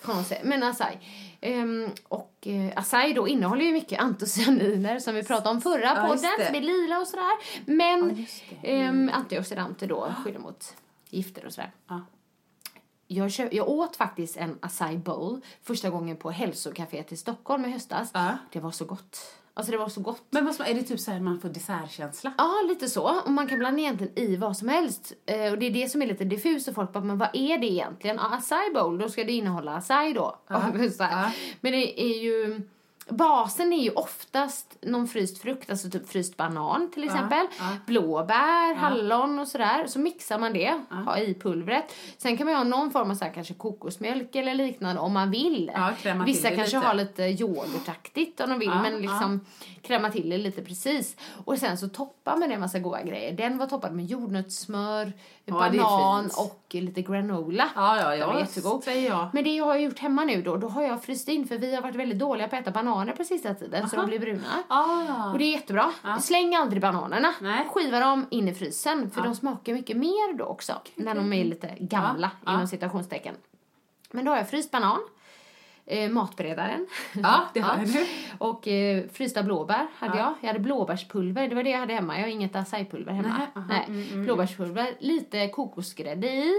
Français. Men acai. Ehm, och eh, acai då innehåller ju mycket antocyaniner som vi pratade om förra Ja, podden, det. är lila och sådär. Men Ja. Mm. ehm, antioxidanter då skyddar mot gifter och sådär. Ja. Jag, kö- jag åt faktiskt en acai bowl första gången på hälsocaféet i Stockholm i höstas. Ja. Det var så gott. Alltså det var så gott. Men vad är det typ så här man får dessertkänsla? Ja, lite så. Och man kan blanda egentligen i vad som helst. Eh, och det är det som är lite diffust och folk bara, men vad är det egentligen? Ja, acai bowl, då ska det innehålla acai då. Ja. Men det är ju... Basen är ju oftast någon fryst frukt, alltså typ fryst banan till exempel. ja. Blåbär, hallon och sådär. Så mixar man det, ha i pulvret. Sen kan man ha någon form av så här, kanske kokosmjölk eller liknande om man vill. Ja, Vissa kanske lite. har lite yoghurtaktigt om de vill, Ja, men liksom kräma till det lite precis. Och sen så toppar man det med massa goda grejer. Den var toppad med jordnötssmör, Ja, banan och lite granola. Ja, ja, Den ja. var jättegod. Men det jag har gjort hemma nu då, då har jag fryst in för vi har varit väldigt dåliga på att äta bananer på sista tiden så de blir bruna. Ah. Och det är jättebra. Släng aldrig bananerna. Nej. Skiva dem in i frysen för de smakar mycket mer då också när de är lite gamla Ja, ja. inom citationstecken. Men då har jag fryst banan, eh, matberedaren. Ja, det har nu. Och eh, frysta blåbär hade Ja. jag. Jag hade blåbärspulver, det var det jag hade hemma. Jag har inget acai-pulver hemma. Nej, aha, Nej. mm, mm. Blåbärspulver, lite kokosgrädde i.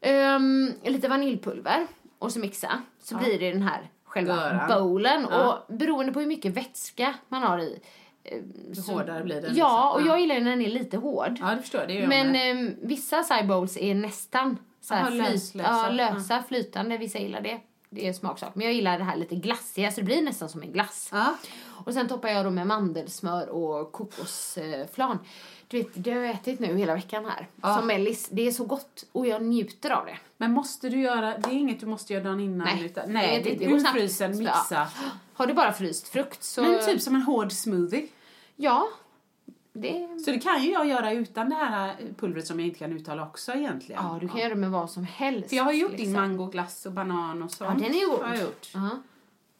Ehm, lite vaniljpulver och så mixa. Så blir det den här själva Göran. bowlen. Ja. Och beroende på hur mycket vätska man har i. eh, så- hårdare blir den, Ja, och liksom. jag gillar när den är lite hård. Ja, det förstår. Det gör Men ehm, vissa acai bowls är nästan så här Aha, flyt, ja, lösa. lösa, flytande. Vissa gillar det. Det är en smaksak. Men jag gillar det här lite glassiga, så det blir nästan som en glass. Ja. Och sen toppar jag då med mandelsmör och kokosflan. Du vet, det har jag ätit nu hela veckan här. Ja. Som mellis. Det är så gott och jag njuter av det. Men måste du göra, det är inget du måste göra dagen innan? Nej, utan, det nej det, det går ur frysen, Ja. mixa. Har du bara fryst frukt så... Men typ som en hård smoothie. Ja. Det... Så det kan ju jag göra utan det här eh, pulvret som jag inte kan uttala också egentligen. Ja, du kan göra det med vad som helst. För jag har gjort din liksom. mangoglass och banan och så. Ja, den är god. Har jag gjort. Ja.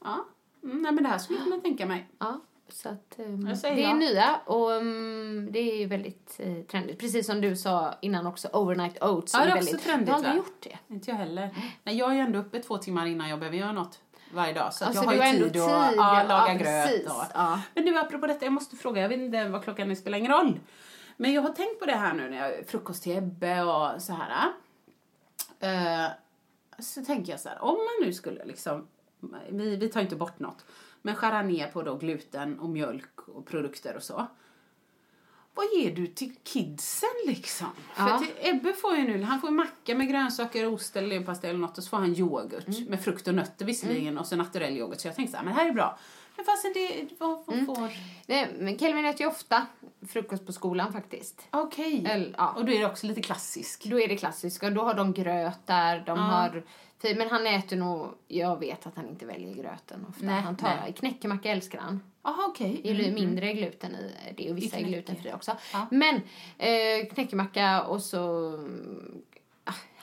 Ja. Mm, nej men det här skulle jag kunna tänka mig. Ja. Så att, um, det är ja. nya och um, det är väldigt eh, trendigt. Precis som du sa innan också, overnight oats. Ja, det är väldigt, också trendigt, Jag har aldrig gjort det. Inte jag heller. Nej, jag är ju ändå uppe två timmar innan jag behöver göra något varje dag. Så Alltså, jag har ju tid, tid, att ja, laga ja, gröt. Och. ja. Men du, apropå detta, jag måste fråga. Jag vet inte vad klockan är, spelar ingen roll. Men jag har tänkt på det här nu när jag frukost till Ebbe och så här. Eh, så tänker jag så här, om man nu skulle liksom, vi, vi tar inte bort något, men skära ner på då gluten och mjölk och produkter och så. Vad ger du till kidsen liksom? För Ja. att Ebbe får ju nu, han får macka med grönsaker, ost eller leverpastej eller något och så får han yoghurt Mm. med frukt och nötter visserligen och så naturell yoghurt. Så jag tänkte så här, men det här är bra. Men fastän det, vad, vad Mm. får... Nej, men Kelvin äter ju ofta frukost på skolan faktiskt. Okej. Eller, ja. Och då är det också lite klassisk. Då är det klassiskt. Och då har de gröt där, de har... Men han äter nog... Jag vet att han inte väljer gröten ofta. Nej, han tar nej. knäckemacka älskar han. Jaha, okej. Det är ju mindre gluten i det och vissa är glutenfria också. Ja. Men eh, knäckemacka och så...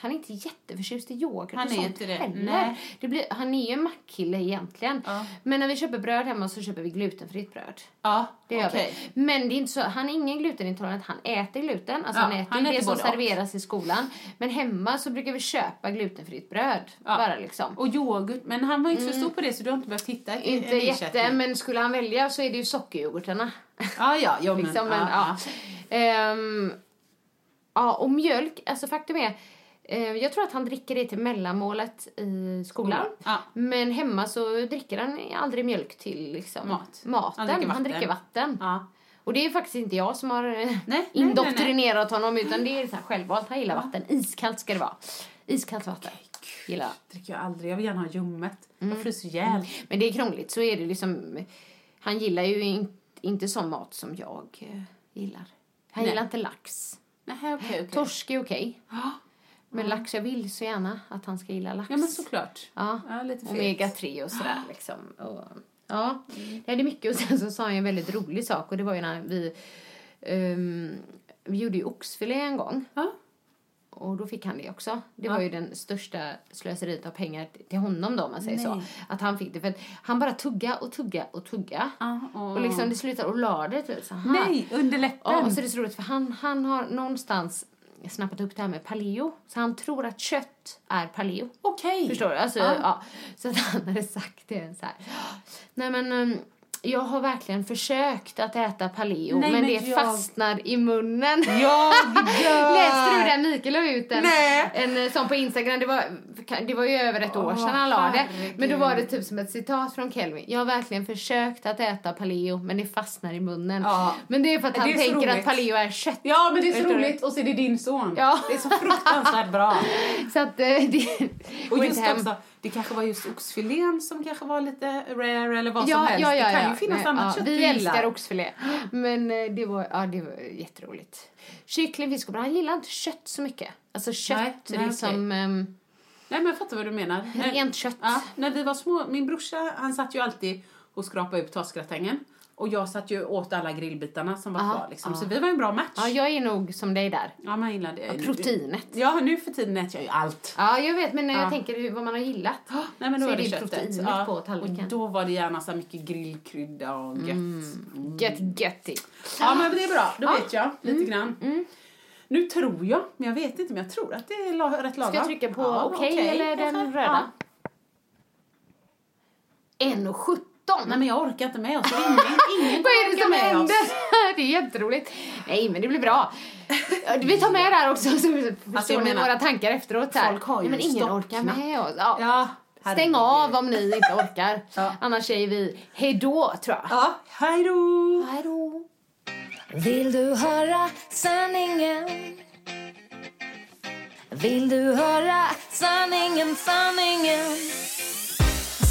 mm, Han är inte jätteförtjust i yoghurt Han och är sånt det, heller. nej. Det blir, han är ju en mackkille egentligen. Ja. Men när vi köper bröd hemma så köper vi glutenfritt bröd. Ja, Det vi. Men det är inte så, han är ingen glutenintolerant, han äter gluten. Alltså Ja, han äter han det äter som och. serveras i skolan. Men hemma så brukar vi köpa glutenfritt bröd. Bara liksom. Och yoghurt, men han var inte så stor på det så du har inte behövt hitta Inte en jätte, men skulle han välja så är det ju sockeryoghurtarna. Ja, ja, men, liksom, men, ja. Ehm, ja, och mjölk, alltså faktum är, jag tror att han dricker det till mellanmålet i skolan. Ja. Men hemma så dricker han aldrig mjölk till liksom, Mat. maten. Han dricker Han vatten. dricker vatten. Ja. Och det är faktiskt inte jag som har eh, nej, indoktrinerat honom utan det är så här självvalt. Han gillar vatten. Iskallt ska det vara. Iskallt vatten. Gillar jag. dricker jag aldrig. Jag vill gärna ha ljummet. Mm. Jag fryser ihjäl. Men det är krångligt. Så är det liksom. Han gillar ju in, inte sån mat som jag eh, gillar. Han Nej. gillar inte lax. Nej, okej, okej. Torsk är okej. Men lax, jag vill så gärna att han ska gilla lax. Ja, men såklart. Ja. Ja, lite fet. Omega 3 och sådär liksom. Och, ja, det är mycket. Och sen så sa han en väldigt rolig sak och det var ju när vi ehm, vi gjorde ju oxfilé en gång. Ja. Och då fick han det också. Det var ju den största slöseriet av pengar till honom då om man säger så. Nej. Att han fick det för att han bara tugga och tugga och tugga. Ja, och- Och liksom det slutar och la det typ så. Nej, under läppen. Ja, och så är det så roligt för han, han har någonstans snappat upp det här med paleo. Så han tror att kött är paleo. Okej. Förstår du? Alltså, Ja. ja. Så att han hade sagt det så här. Nej men um, jag har verkligen försökt att äta paleo Nej, men, men det jag- fastnar i munnen. Jag! Läste du det? Mikael la ut en, Nej. en eh, sån på Instagram. Det var, det var ju över ett år Åh, sedan han la det. Men då var det typ som ett citat från Kelvin. Jag har verkligen försökt att äta paleo men det fastnar i munnen. Ja. Men det är för att han tänker roligt. att paleo är kött. Ja, men det är så roligt. Och så är det din son. Ja. Det är så fruktansvärt bra. Så att eh, det Och just hem. Det kanske var just oxfilén som kanske var lite rare eller vad som Ja, helst. ja, ja, det kan ja. ju finnas Men, annat ja, kött Vi älskar oxfilé. Men eh, det var, ja, det var jätteroligt. Kyckling, fisk och. Han gillar inte kött så mycket. Alltså kött, Nej, nej, liksom... ehm, Nej, men jag fattar vad du menar. Rent kött. Ja, när vi var små, min brorsa han satt ju alltid och skrapade upp tasgratängen. Och jag satt ju åt alla grillbitarna som var Ja, kvar. Liksom. ja. Så vi var en bra match. Ja, jag är nog som dig där. Ja, man gillar det. Proteinet. Ja, nu för tiden äter jag ju allt. Ja, jag vet, men när jag Ja. tänker vad man har gillat. Nej, men då så är det, det proteinet Ja. på tallriken. Och då var det gärna så mycket grillkrydda och gött. Mm. Gött, götti. Ja, men det är bra. Då Ja. Mm. vet jag lite grann. Nu tror jag, men jag vet inte, men jag tror att det är la- rätt lagom. Ska jag trycka på Ja, okej eller den röda? 1,17. Ja. Nej, men jag orkar inte med oss. Ingen, ingen Vad är det orkar som med händer? oss. Det är jätteroligt. Nej, men det blir bra. Vi tar med det här också så förstår Alltså, jag ni menar, våra tankar efteråt. Så här. folk har ju Nej, men ingen orkar med oss. Ja. Ja, Stäng av om ni inte orkar. Ja. Annars säger vi hej då, tror jag. Ja, hej då! Hej då. Vill du höra sanningen? Vill du höra sanningen, sanningen?